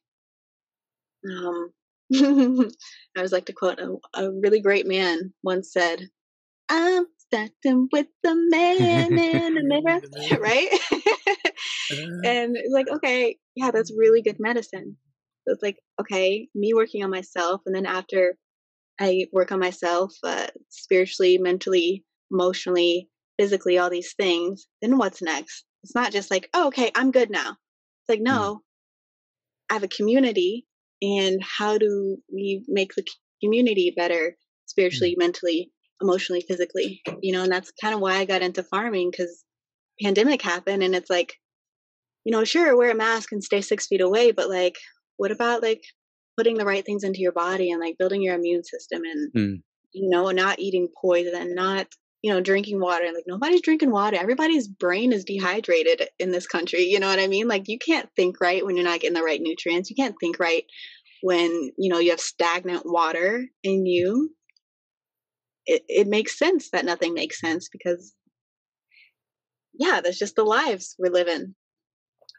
um I always like to quote a, a really great man once said, I'm starting with the man in the mirror, right? and it's like, okay, yeah, that's really good medicine. So it's like, okay, me working on myself, and then after I work on myself, uh, spiritually, mentally, emotionally, physically, all these things, then what's next? It's not just like, oh, okay, I'm good now. It's like, no, I have a community, and how do we make the community better spiritually, mentally, emotionally, physically? You know, and that's kind of why I got into farming because pandemic happened, and it's like, you know, sure, wear a mask and stay six feet away, but like, what about like putting the right things into your body and like building your immune system and Mm. you know not eating poison not you know drinking water like nobody's drinking water everybody's brain is dehydrated in this country you know what i mean like you can't think right when you're not getting the right nutrients you can't think right when you know you have stagnant water in you it, it makes sense that nothing makes sense because yeah that's just the lives we're living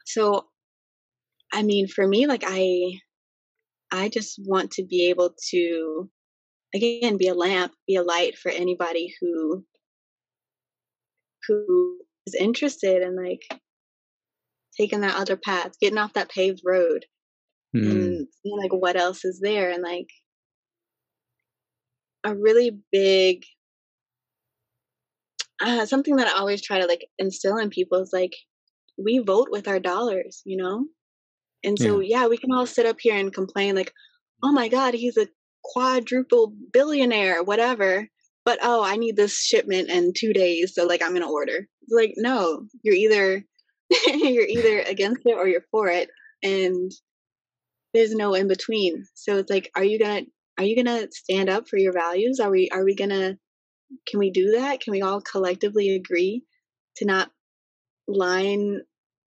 so i mean for me like i I just want to be able to, again, be a lamp, be a light for anybody who who is interested in like taking that other path, getting off that paved road, Mm. and seeing like what else is there, and like a really big uh, something that I always try to like instill in people is like we vote with our dollars, you know. And so, yeah, we can all sit up here and complain, like, oh my God, he's a quadruple billionaire, whatever. But oh, I need this shipment in two days. So, like, I'm going to order. It's like, no, you're either. you're either against it or you're for it and there's no in between so it's like are you gonna are you gonna stand up for your values? Are we are we gonna can we do that? Can we all collectively agree to not line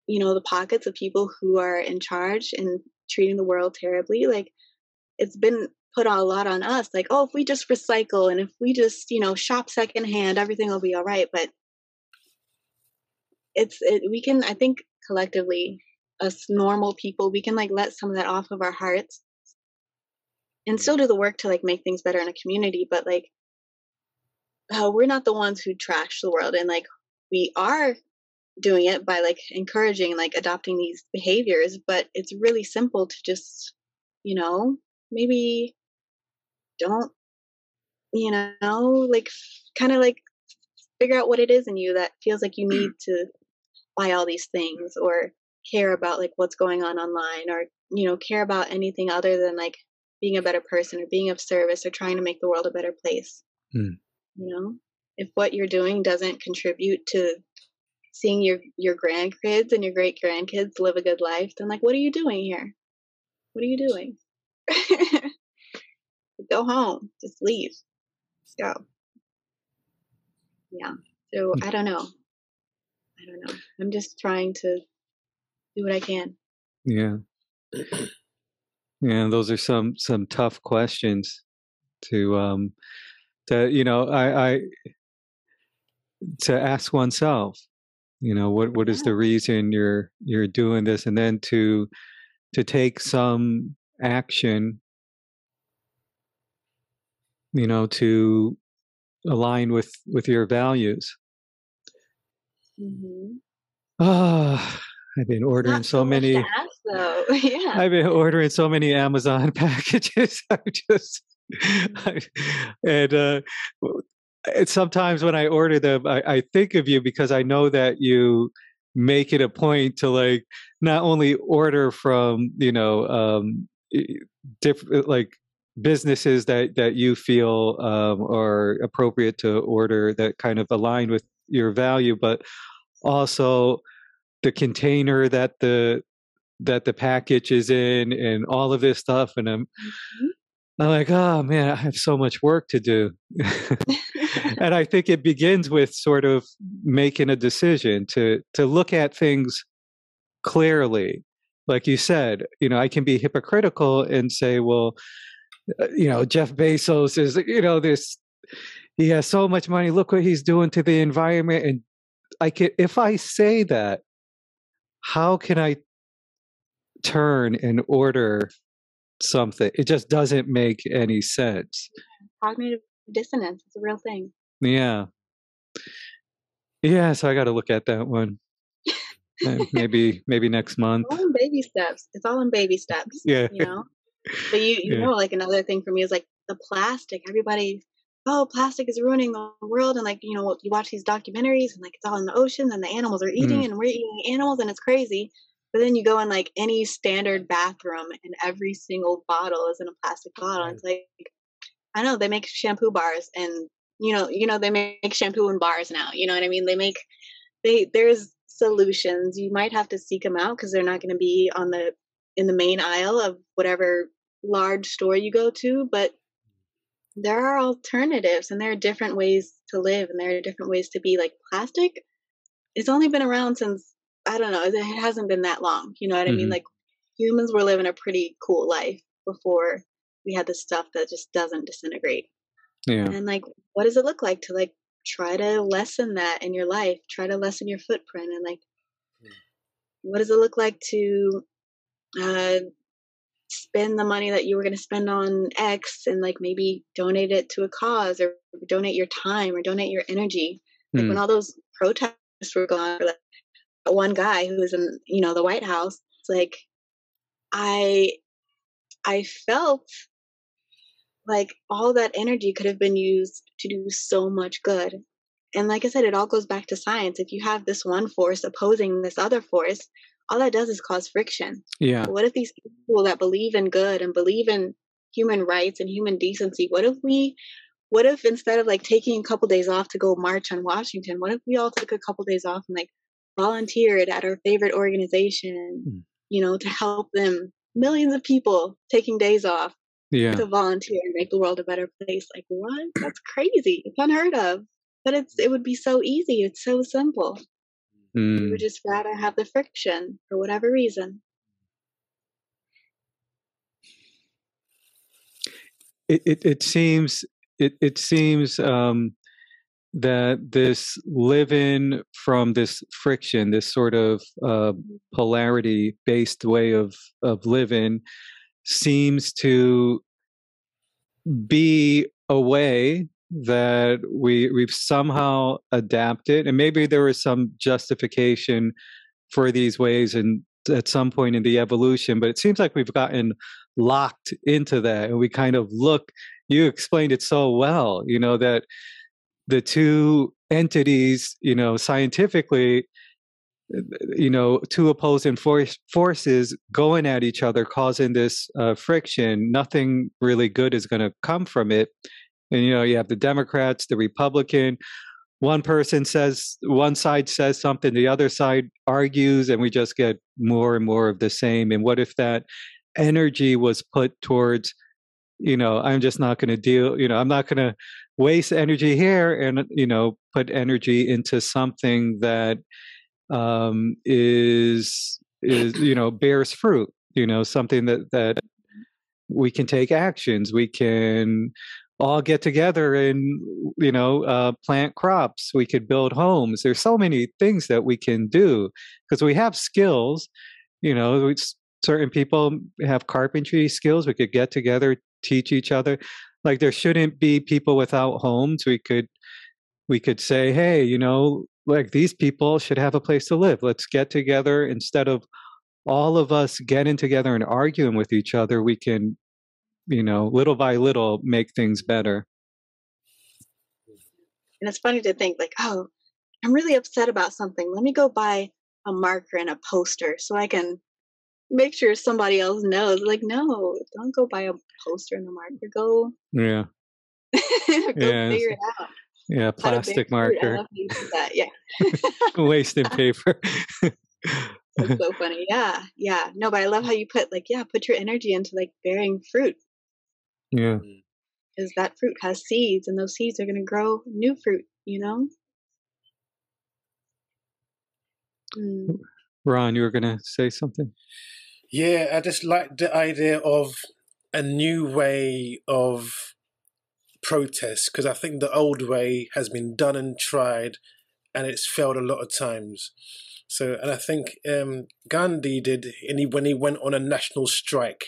you know the pockets of people who are in charge and treating the world terribly? Like it's been put a lot on us like oh if we just recycle and if we just you know shop secondhand everything will be all right but it's it, we can i think collectively us normal people we can like let some of that off of our hearts and still do the work to like make things better in a community but like uh, we're not the ones who trash the world and like we are doing it by like encouraging like adopting these behaviors but it's really simple to just you know maybe don't you know like kind of like figure out what it is in you that feels like you need to buy all these things or care about like what's going on online or you know care about anything other than like being a better person or being of service or trying to make the world a better place. Hmm. you know if what you're doing doesn't contribute to seeing your your grandkids and your great grandkids live a good life then like what are you doing here? What are you doing? Go home. Just leave. Just go. Yeah. So i don't know. I don't know. I'm just trying to do what i can. Yeah. Yeah, those are some some tough questions to um to you know, I I to ask oneself, you know, what what is the reason you're you're doing this and then to to take some action you know to align with with your values. mm-hmm. Ah, I've been ordering not so many ask, though yeah I've been ordering so many Amazon packages. I just, I, and uh, and sometimes when I order them, I, I think of you because I know that you make it a point to like not only order from you know um different like businesses that that you feel um, are appropriate to order that kind of align with your value but also the container that the that the package is in and all of this stuff and i'm mm-hmm. i'm like oh man i have so much work to do and i think it begins with sort of making a decision to to look at things clearly like you said you know i can be hypocritical and say well uh, you know, Jeff Bezos is, you know, this, he has so much money. Look what he's doing to the environment. And I can, if I say that, how can I turn and order something? It just doesn't make any sense. Cognitive dissonance is a real thing. Yeah. Yeah. So I got to look at that one. maybe maybe next month. It's All in baby steps. It's all in baby steps. Yeah. You know, but you, you yeah. know, like another thing for me is like the plastic. Everybody, oh, plastic is ruining the world. And like, you know, you watch these documentaries and like it's all in the oceans and the animals are eating mm. and we're eating animals and it's crazy. But then you go in like any standard bathroom and every single bottle is in a plastic bottle. Right. It's like, I know they make shampoo bars and you know, you know, they make shampoo in bars now. You know what I mean? They make, they, there's solutions. You might have to seek them out because they're not going to be on the in the main aisle of whatever large store you go to, but there are alternatives and there are different ways to live and there are different ways to be like plastic. It's only been around since I don't know, it hasn't been that long. You know what mm-hmm. I mean? Mm-hmm. Like humans were living a pretty cool life before we had the stuff that just doesn't disintegrate. Yeah. And like what does it look like to like try to lessen that in your life? Try to lessen your footprint and like hmm. what does it look like to uh, spend the money that you were going to spend on X and like maybe donate it to a cause or donate your time or donate your energy. Like mm. when all those protests were going, like one guy who was in you know the White House, it's like I I felt like all that energy could have been used to do so much good. And like I said, it all goes back to science. If you have this one force opposing this other force, all that does is cause friction. Yeah. What if these people that believe in good and believe in human rights and human decency, what if we what if instead of like taking a couple days off to go march on Washington, what if we all took a couple days off and like volunteered at our favorite organization, mm. you know, to help them millions of people taking days off yeah. to volunteer and make the world a better place. Like what? That's crazy. It's unheard of. But it's it would be so easy. It's so simple. Mm. We would just rather have the friction for whatever reason. It it, it seems it it seems um, that this living from this friction, this sort of uh, polarity based way of of living, seems to be a way that we we've somehow adapted and maybe there was some justification for these ways and at some point in the evolution but it seems like we've gotten locked into that and we kind of look you explained it so well you know that the two entities you know scientifically you know two opposing force, forces going at each other causing this uh, friction nothing really good is going to come from it and you know you have the democrats the republican. One person says one side says something the other side argues and we just get more and more of the same. And what if that energy was put towards you know i'm just not going to deal you know i'm not going to waste energy here and you know put energy into something that um is is you know bears fruit you know something that that we can take actions. We can all get together and you know uh, plant crops. We could build homes. There's so many things that we can do because we have skills. You know certain people have carpentry skills. We could get together teach each other. Like there shouldn't be people without homes. We could we could say hey you know like these people should have a place to live. Let's get together. Instead of all of us getting together and arguing with each other we can you know, little by little make things better. And it's funny to think, like, oh, I'm really upset about something. Let me go buy a marker and a poster so I can make sure somebody else knows. Like, no, don't go buy a poster and a marker. Go, Yeah. go Yeah, figure it out. Yeah. Plastic bake fruit. I marker. love how you that. Yeah. Wasting paper. That's so funny. Yeah. Yeah. No, but I love how you put like, yeah, put your energy into like bearing fruit yeah. because that fruit has seeds and those seeds are going to grow new fruit, you know? Mm. Raan, you were gonna say something? Yeah, I just like the idea of a new way of protest because I think the old way has been done and tried and it's failed a lot of times. So, and I think um, Gandhi did, and he, when he went on a national strike,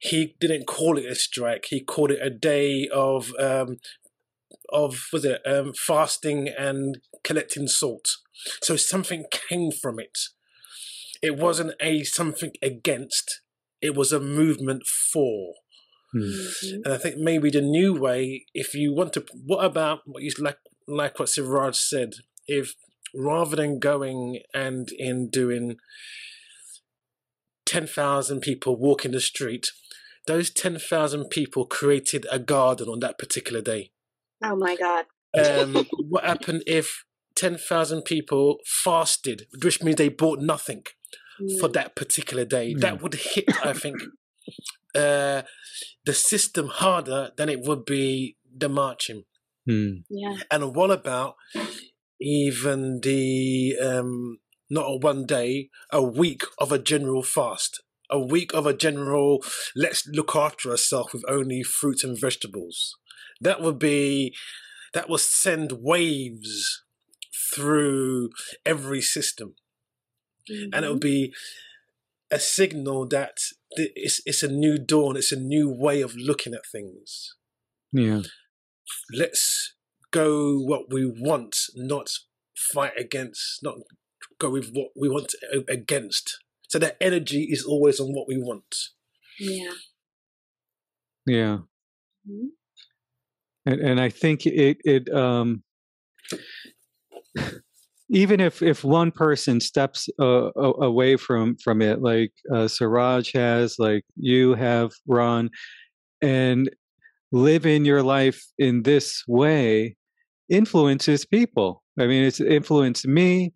he didn't call it a strike. He called it a day of um, of was it um, fasting and collecting salt. So something came from it. It wasn't a something against. It was a movement for. Hmm. Mhm. And I think maybe the new way, if you want to, what about what you like, like what Saraaj said, if rather than going and in doing 10,000 people walking the street, those 10,000 people created a garden on that particular day. Oh my God. Um, what happened if 10,000 people fasted, which means they bought nothing for Mm. that particular day? Mm. That would hit, I think, uh, the system harder than it would be the marching. Hmm. Yeah. And what about even the um, not a one day, a week of a general fast, a week of a general let's look after ourselves with only fruits and vegetables. That would be that will send waves through every system, and it would mm-hmm. be a signal that it's it's a new dawn, it's a new way of looking at things Yeah. let's go what we want, not fight against, not go with what we want against. So that energy is always on what we want. Yeah. Yeah. Mhm. and and I think it it um even if if one person steps uh, away from from it, like uh, Saraaj has, like you have, Raan, and live in your life in this way, influences people. I mean, it's influenced me.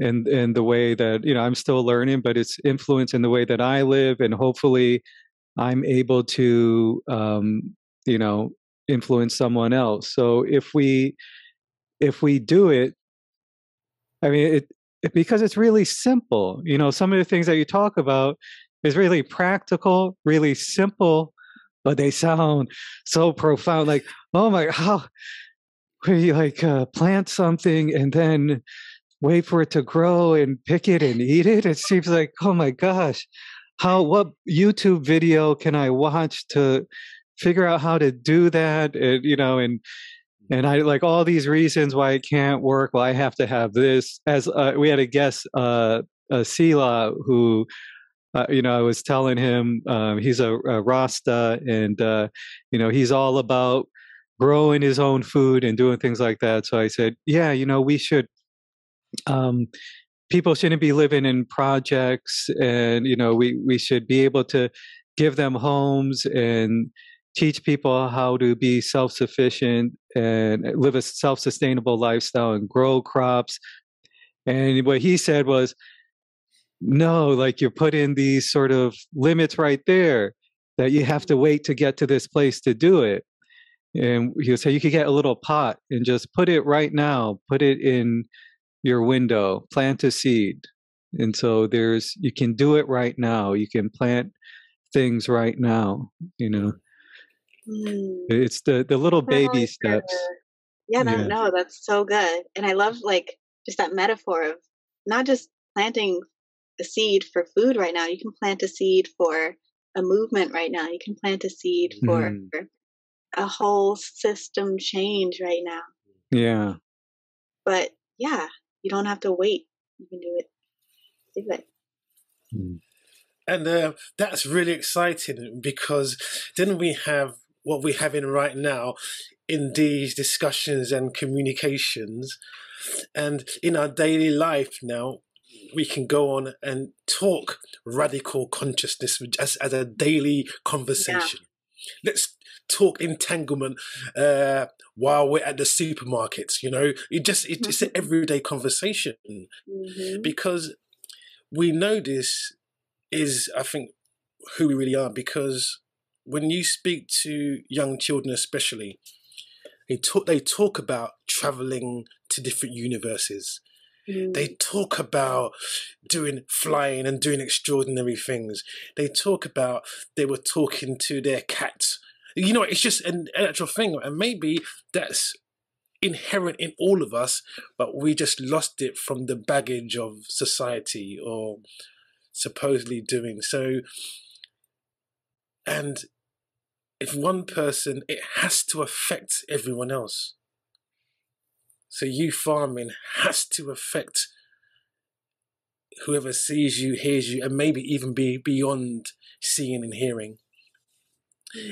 And, and the way that you know I'm still learning, but it's influenced in the way that I live, and hopefully, I'm able to um, you know influence someone else. So if we if we do it i mean it, it because it's really simple you know some of the things that you talk about is really practical really simple but they sound so profound like oh my how we like uh, plant something and then wait for it to grow and pick it and eat it? It seems like oh my gosh how what youtube video can i watch to figure out how to do that? And, you know and and i like all these reasons why it can't work well i have to have this as uh, we had a guest uh, uh Sila, who uh, you know i was telling him um, he's a, a rasta and uh you know he's all about growing his own food and doing things like that. So i said yeah you know we should um people shouldn't be living in projects and you know we we should be able to give them homes and teach people how to be self-sufficient and live a self-sustainable lifestyle and grow crops. And what he said was no like you put in these sort of limits right there that you have to wait to get to this place to do it. And he would say you could get a little pot and just put it right now put it in your window plant a seed and so there's you can do it right now you can plant things right now you know Mm. it's the the little baby steps. Yeah, no, Yeah. no, that's so good. And I love like just that metaphor of not just planting a seed for food right now. You can plant a seed for a movement right now. You can plant a seed for Mhm. a whole system change right now. yeah But yeah, you don't have to wait. You can do it. Do it. Mm. And uh, that's really exciting because then we have what we're having right now in these discussions and communications. And in our daily life now, we can go on and talk radical consciousness as, as a daily conversation. Yeah. Let's talk entanglement uh, while we're at the supermarkets. You know, it just it, it's an mm-hmm. everyday conversation mm-hmm. because we know this is, I think, who we really are. Because when you speak to young children, especially, they talk they talk about traveling to different universes. Mm. They talk about doing flying and doing extraordinary things. They talk about they were talking to their cats you know, it's just an, an actual thing, and maybe that's inherent in all of us, but we just lost it from the baggage of society or supposedly doing so. And if one person, it has to affect everyone else. So you farming has to affect whoever sees you, hears you, and maybe even be beyond seeing and hearing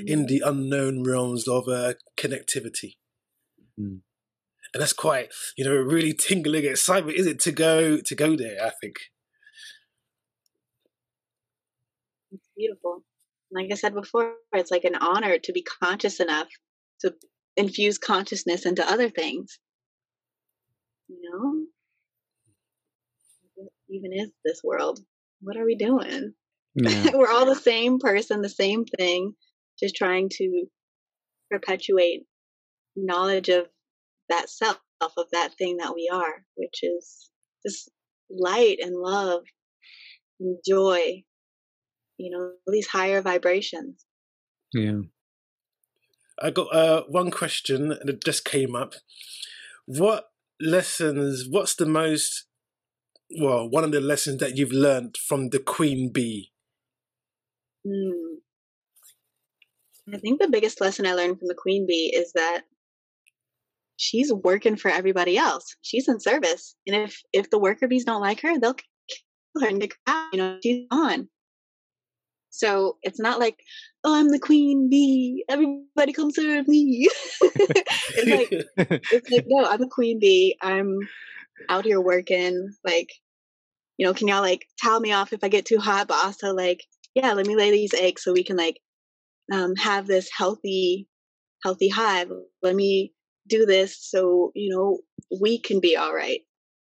in the unknown realms of uh, connectivity. Mm. And that's quite, you know, really tingling excitement, is it, to go to go there, I think. It's beautiful. Like I said before, it's like an honor to be conscious enough to infuse consciousness into other things. You know? What even is this world? What are we doing? Yeah. We're all the same person, the same thing, just trying to perpetuate knowledge of that self, of that thing that we are, which is just light and love and joy, you know, these higher vibrations. Yeah. I got uh, one question that just came up. What lessons, what's the most, well, one of the lessons that you've learned from the queen bee? Mm. I think the biggest lesson I learned from the queen bee is that she's working for everybody else. She's in service, and if if the worker bees don't like her, they'll kill her and her out. You know, she's on. So it's not like, oh, I'm the queen bee. Everybody come serve me. it's like it's like no, I'm the queen bee. I'm out here working. Like, you know, can y'all like towel me off if I get too hot? But also like, yeah, let me lay these eggs so we can like um, have this healthy healthy hive let me do this so you know we can be all right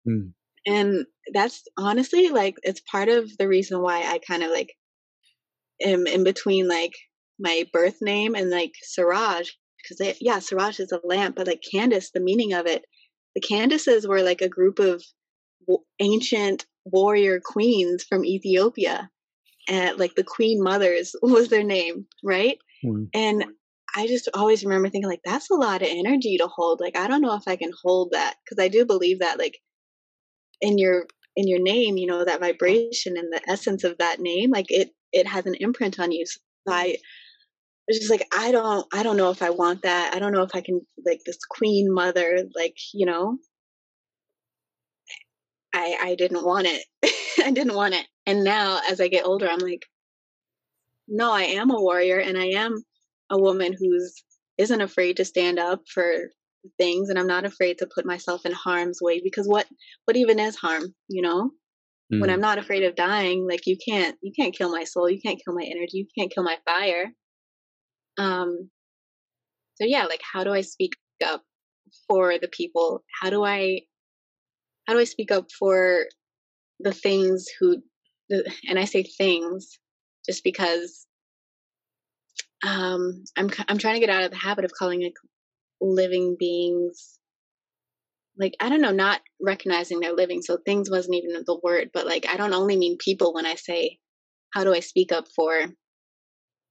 mm. and that's honestly like it's part of the reason why i kind of like am in between like my birth name and like Saraaj because yeah Saraaj is a lamp but like Candace the meaning of it the Candaces were like a group of ancient warrior queens from Ethiopia and like the queen mothers was their name, right? Mm. And I just always remember thinking like that's a lot of energy to hold. Like I don't know if I can hold that because I do believe that like in your in your name, you know, that vibration and the essence of that name, like it it has an imprint on you. So I was just like I don't I don't know if I want that. I don't know if I can like this queen mother, like, you know. I I didn't want it. I didn't want it. And now as I get older, I'm like, no, I am a warrior and I am a woman who's isn't afraid to stand up for things and I'm not afraid to put myself in harm's way because what what even is harm, you know? Mm. When I'm not afraid of dying, like you can't you can't kill my soul, you can't kill my energy, you can't kill my fire. Um so yeah, like how do I speak up for the people? How do I how do I speak up for the things who the, and I say things just because um, I'm I'm trying to get out of the habit of calling it living beings. Like I don't know, not recognizing they're living. So things wasn't even the word, but like I don't only mean people when I say how do I speak up for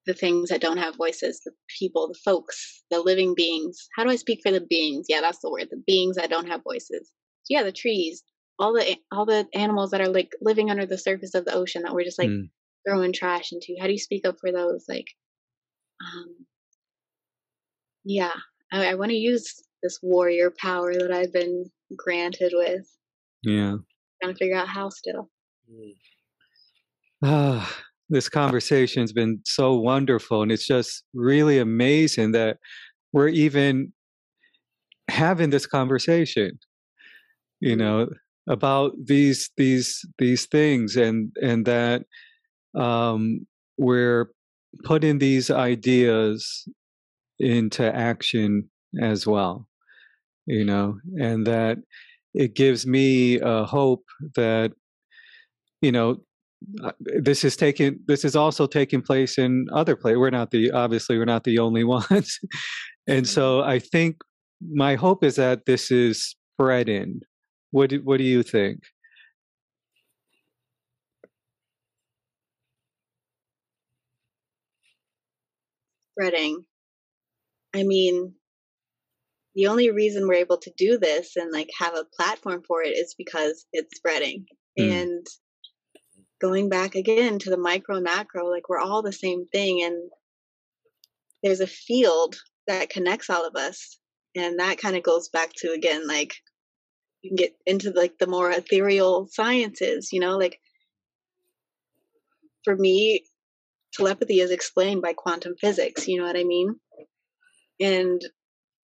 the things that don't have voices, the people, the folks, the living beings. How do I speak for the beings? Yeah, that's the word. The beings that don't have voices. So yeah, the trees, all the all the animals that are like living under the surface of the ocean that we're just like mm. throwing trash into. How do you speak up for those? Like, um, yeah, I, I want to use this warrior power that I've been granted with. Yeah, trying to figure out how still. Ah, this conversation's been so wonderful, and it's just really amazing that we're even having this conversation. You mm. know, about these these these things and and that um, we're putting these ideas into action as well you know and that it gives me a hope that you know uh, this is taking this is also taking place in other places we're not the obviously we're not the only ones. And so i think my hope is that this is spreading what do, what do you think? Spreading. I mean the only reason we're able to do this and like have a platform for it is because it's spreading mm. and going back again to the micro and macro like we're all the same thing and there's a field that connects all of us and that kind of goes back to again like you can get into like the more ethereal sciences you know like for me telepathy is explained by quantum physics you know what i mean and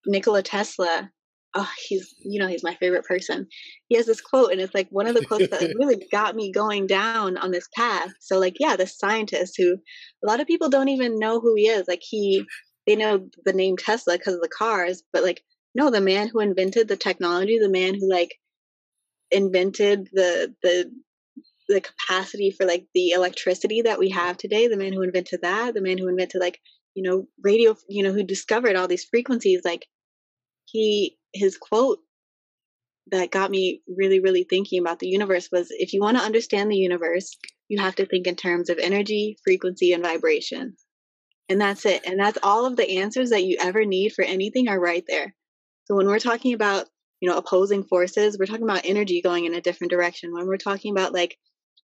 Nikola Tesla, oh, he's you know he's my favorite person. He has this quote, and it's like one of the quotes that really got me going down on this path. So like, yeah, the scientist who a lot of people don't even know who he is. Like he, they know the name Tesla because of the cars, but like, no, the man who invented the technology, the man who like invented the the the capacity for like the electricity that we have today the man who invented that the man who invented like you know radio you know who discovered all these frequencies like he his quote that got me really really thinking about the universe was if you want to understand the universe you have to think in terms of energy frequency and vibration. And that's it. And that's all of the answers that you ever need for anything are right there. So when we're talking about you know opposing forces we're talking about energy going in a different direction. When we're talking about like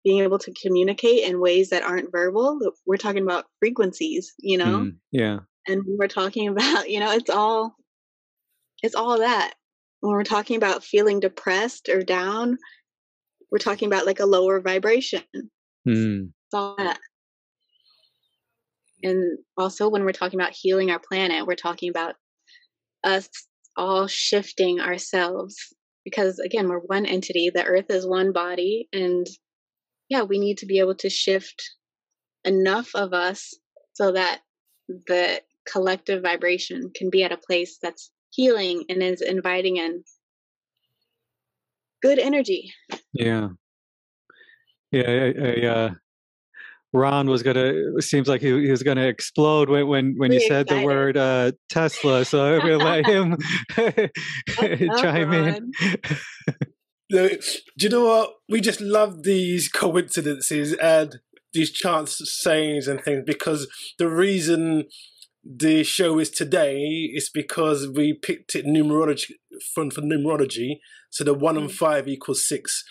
being able to communicate in ways that aren't verbal we're talking about frequencies you know? Mm, yeah. And we're talking about you know it's all it's all that. When we're talking about feeling depressed or down, we're talking about like a lower vibration. Mm. It's all that. And also, when we're talking about healing our planet, we're talking about us all shifting ourselves because, again, we're one entity. The earth is one body. And yeah, we need to be able to shift enough of us so that the collective vibration can be at a place that's healing and is inviting in good energy. Yeah. Yeah. I, I, uh, Raan was gonna. Seems like he, he was gonna explode when when when you said excited. the word uh, Tesla. So I'm gonna let him chime in. do you know what? We just love these coincidences and these chance sayings and things because the reason the show is today is because we picked it numerology from, from numerology. So the one and mm. five equals six.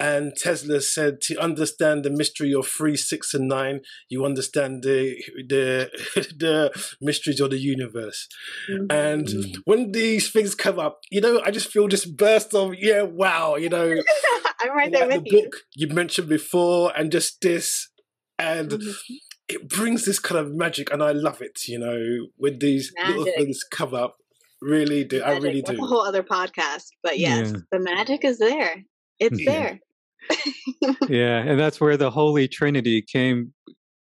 And Tesla said to understand the mystery of three, six, and nine, you understand the the the mysteries of the universe. Mm-hmm. And mm. when these things come up, you know, I just feel this burst of yeah, wow, you know. I'm right there with the you. book you mentioned before, and just this, and mm-hmm it brings this kind of magic, and I love it. You know, when these magic. little things come up, really do. Magic. I really do. A whole other podcast, but yes, yeah. the magic is there. It's yeah. there. yeah, and that's where the Holy Trinity came.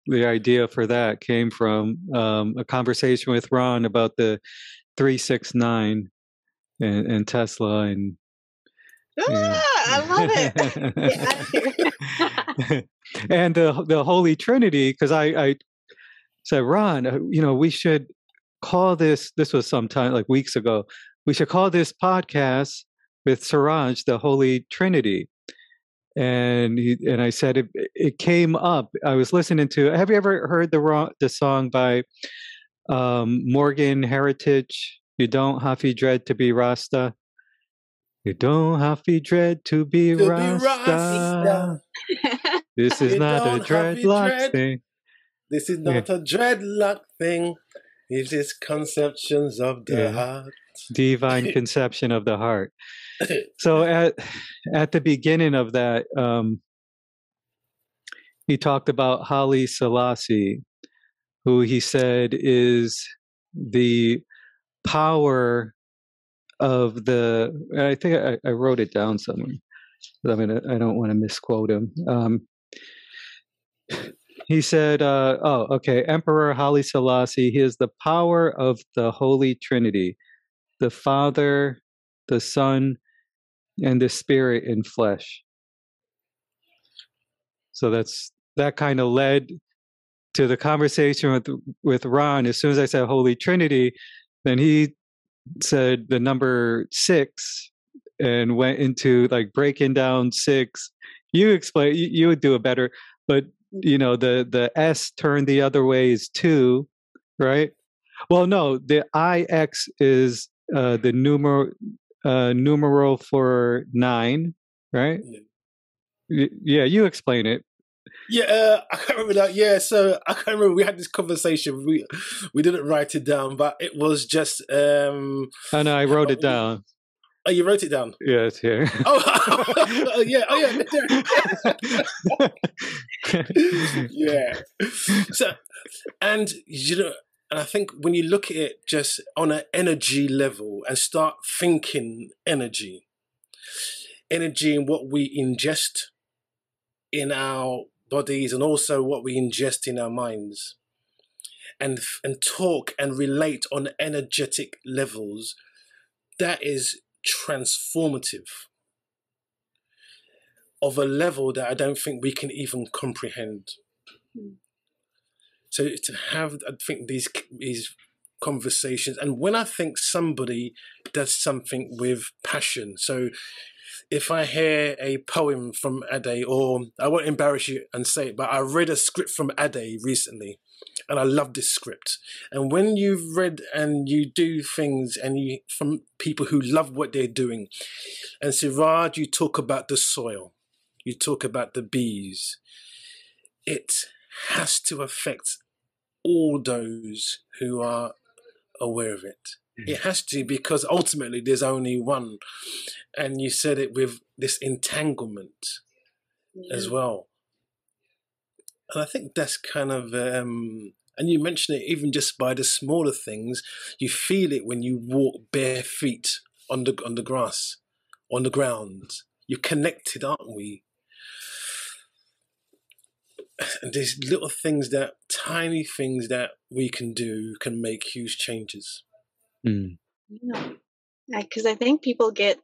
The idea for that came from um, a conversation with Raan about the three six nine and, and Tesla and Ah, I love it. and the the Holy Trinity, because I, I said, Raan, uh, you know, we should call this. This was sometime like weeks ago. We should call this podcast with Saraaj the Holy Trinity. And he, and I said it, it came up. I was listening to. Have you ever heard the the song by um, Morgan Heritage? You don't to dread to be Rasta. You don't have to dread to be to Rasta. Be Rasta. this is not a dreadlock dread. thing. This is not yeah. a dreadlock thing. It is conceptions of the yeah. heart. Divine conception of the heart. So at at the beginning of that, um, he talked about Haile Selassie, who he said is the power of the and i think i, I wrote it down somewhere I mean, I don't want to misquote him. Um, he said, uh, "Oh, okay, Emperor Haile Selassie. He is the power of the Holy Trinity, the Father, the Son, and the Spirit in flesh." So that's that kind of led to the conversation with with Ron. As soon as I said Holy Trinity, then he said the number six and went into like breaking down six. You explain. You, you would do it better, but you know the the S turned the other way is two, right? Well, no, the IX is uh, the numeral uh, numeral for nine, right? Yeah. yeah, you explain it. Yeah, uh, I can't remember that. Yeah, so I can't remember. We had this conversation. We we didn't write it down, but it was just. um Oh no, I wrote it down. Oh, you wrote it down. Yeah, it's here. Oh, yeah. Oh, yeah. yeah. So, and you know, and I think when you look at it just on an energy level and start thinking energy, energy in what we ingest in our bodies and also what we ingest in our minds, and and talk and relate on energetic levels, that is transformative of a level that I don't think we can even comprehend. Mm. So to have, I think these these conversations, and when I think somebody does something with passion, so if I hear a poem from Ade, or I won't embarrass you and say it, but I read a script from Ade recently, and I love this script. And when you've read and you do things and you from people who love what they're doing, and Saraaj, you talk about the soil, you talk about the bees, it has to affect all those who are aware of it. Mm. It has to because ultimately there's only one. And you said it with this entanglement yeah. as well. And I think that's kind of, um, and you mention it even just by the smaller things. You feel it when you walk bare feet on the on the grass, on the ground. You're connected, aren't we? And there's little things that, tiny things that we can do can make huge changes. Mm. Yeah, because I think people get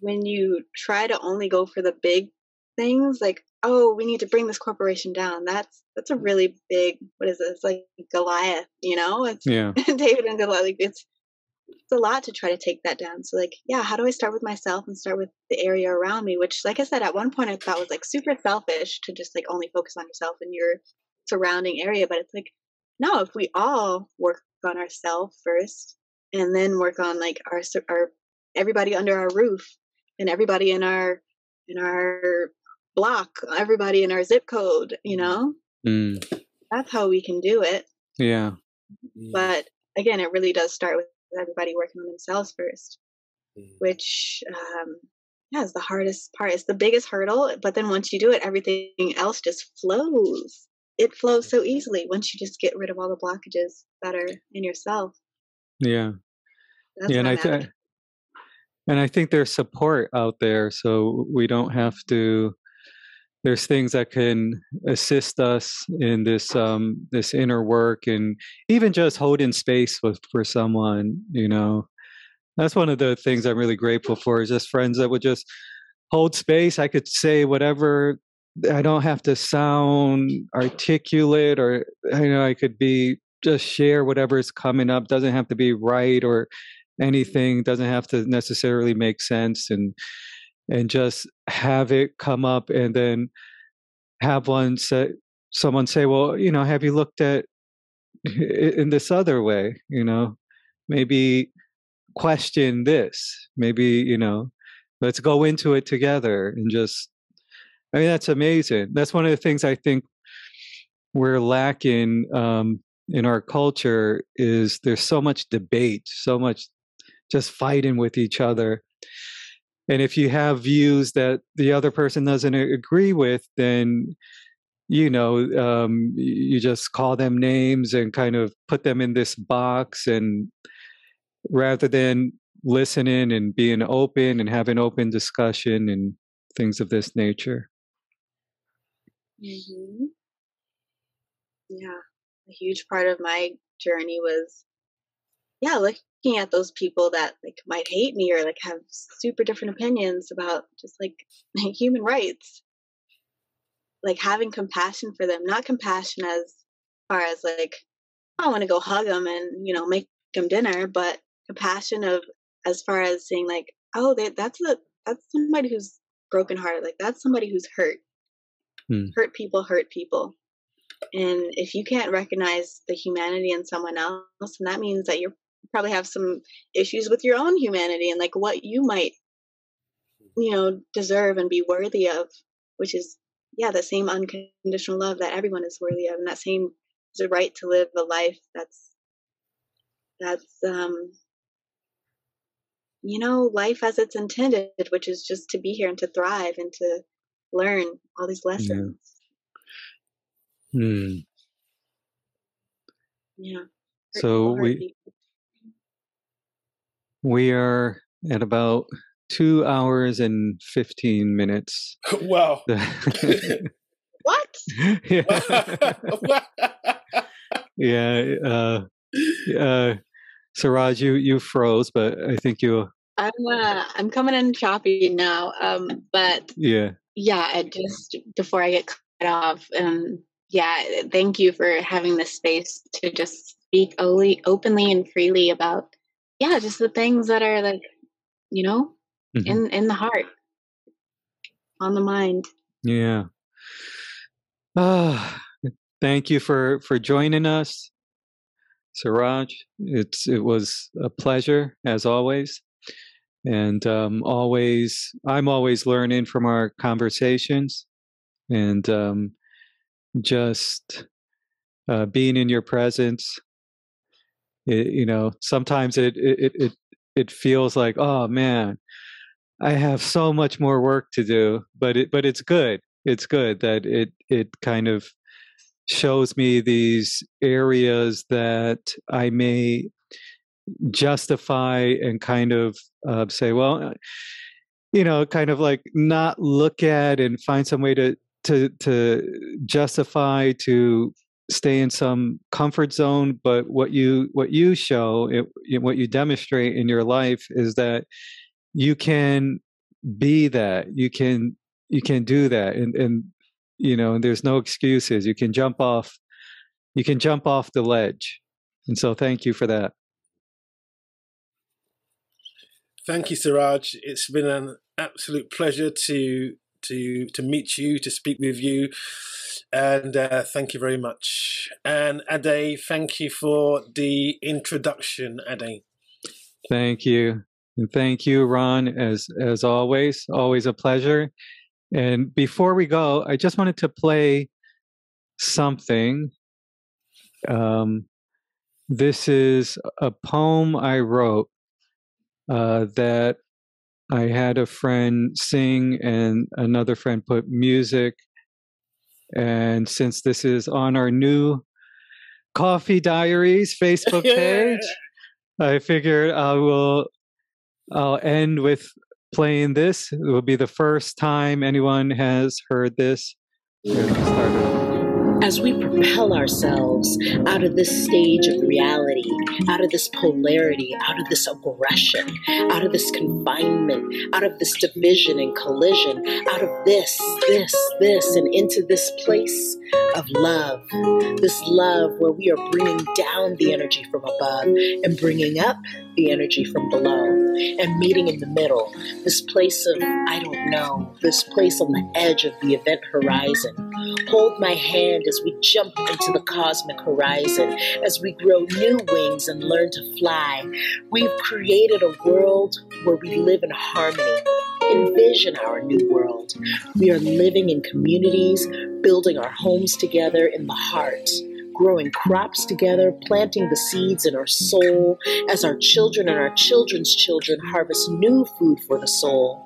when you try to only go for the big things, like oh, we need to bring this corporation down. That's that's a really big. What is this? Like Goliath, you know? It's yeah. David and Goliath. Like it's it's a lot to try to take that down. So like, yeah, how do I start with myself and start with the area around me? Which, like I said, at one point I thought was like super selfish to just like only focus on yourself and your surrounding area. But it's like, no, if we all work on ourselves first and then work on like our our everybody under our roof and everybody in our in our block, everybody in our zip code, you know? Mm. That's how we can do it. Yeah. But again, it really does start with everybody working on themselves first, mm. which, um, yeah, is the hardest part. It's the biggest hurdle. But then once you do it, everything else just flows. It flows so easily once you just get rid of all the blockages that are in yourself. Yeah. That's yeah, and I, th- and I think there's support out there, so we don't have to there's things that can assist us in this um, this inner work and even just holding space with for someone you know that's one of the things i'm really grateful for is just friends that would just hold space i could say whatever i don't have to sound articulate or you know i could be just share whatever is coming up doesn't have to be right or anything doesn't have to necessarily make sense and and just have it come up and then have one say someone say well you know have you looked at in this other way? You know maybe question this. Maybe you know let's go into it together and just i mean that's amazing that's one of the things i think we're lacking um, in our culture is there's so much debate so much just fighting with each other and if you have views that the other person doesn't agree with then you know um, you just call them names and kind of put them in this box and rather than listening and being open and having open discussion and things of this nature. Mm-hmm. Yeah, a huge part of my journey was, yeah, looking at those people that like might hate me or like have super different opinions about just like human rights. Like having compassion for them, not compassion as far as like I want to go hug them and you know make them dinner, but compassion of as far as saying like, oh, they, that's a that's somebody who's brokenhearted, like that's somebody who's hurt. Hmm. Hurt people hurt people. And if you can't recognize the humanity in someone else, and that means that you probably have some issues with your own humanity and like what you might, you know, deserve and be worthy of, which is, yeah, the same unconditional love that everyone is worthy of, and that same the right to live a life that's that's um you know life as it's intended which is just to be here and to thrive and to learn all these lessons yeah. Hmm. yeah. So we we are at about two hours and fifteen minutes. Wow. what? yeah. yeah. Uh, uh, Saraaj, you you froze, but I think you. I'm uh, I'm coming in choppy now. Um, but yeah, yeah. I just before I get cut off, um, yeah. Thank you for having this space to just speak only openly and freely about, yeah, just the things that are like, you know, mm-hmm. in in the heart, on the mind. Yeah. Ah, thank you for for joining us, Saraaj. It's it was a pleasure as always, and um, always I'm always learning from our conversations, and um, just uh, being in your presence. It, you know, sometimes it it it it feels like oh man, I have so much more work to do, but it but it's good it's good that it it kind of shows me these areas that I may justify and kind of uh, say, well, uh, you know, kind of like not look at and find some way to to to justify to stay in some comfort zone. But what you what you show, it, what you demonstrate in your life is that you can be that you can you can do that and and you know there's no excuses you can jump off you can jump off the ledge and so thank you for that thank you Saraaj. It's been an absolute pleasure to to to meet you to speak with you. And uh, thank you very much. And ade thank you for the introduction ade. Thank you. And thank you Raan as as always. Always a pleasure. And before we go, I just wanted to play something. Um, this is a poem I wrote uh, that I had a friend sing and another friend put music. And since this is on our new Coffee Diaries Facebook page, I figured I will I'll end with playing this. It will be the first time anyone has heard this. As we propel ourselves out of this stage of reality, out of this polarity, out of this aggression, out of this confinement, out of this division and collision, out of this, this, this, and into this place of love. This love where we are bringing down the energy from above and bringing up the energy from below and meeting in the middle. This place of, I don't know, this place on the edge of the event horizon. Hold my hand as we jump into the cosmic horizon, as we grow new wings and learn to fly. We've created a world where we live in harmony. Envision our new world. We are living in communities, building our homes together in the heart growing crops together, planting the seeds in our soul, as our children and our children's children harvest new food for the soul,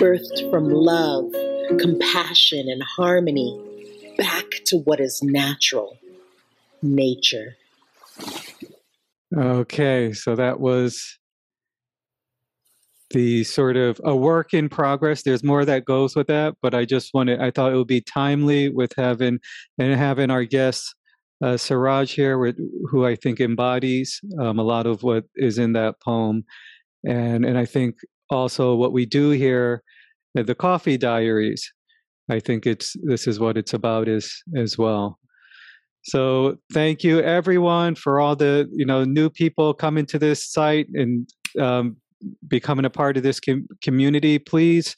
birthed from love, compassion, and harmony, back to what is natural nature. Okay, so that was the sort of a work in progress. There's more that goes with that, but I just wanted, I thought it would be timely with having and having our guest uh, Saraaj here, with, who I think embodies um, a lot of what is in that poem, and and I think also what we do here at the Coffee Diaries. I think it's this is what it's about as as well. So thank you everyone for all the you know new people coming to this site and um, becoming a part of this com- community. Please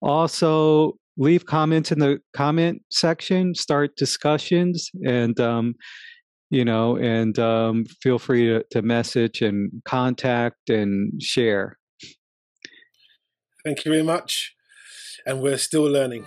also leave comments in the comment section, start discussions, and um, you know, and um, feel free to, to message and contact and share. Thank you very much, and we're still learning.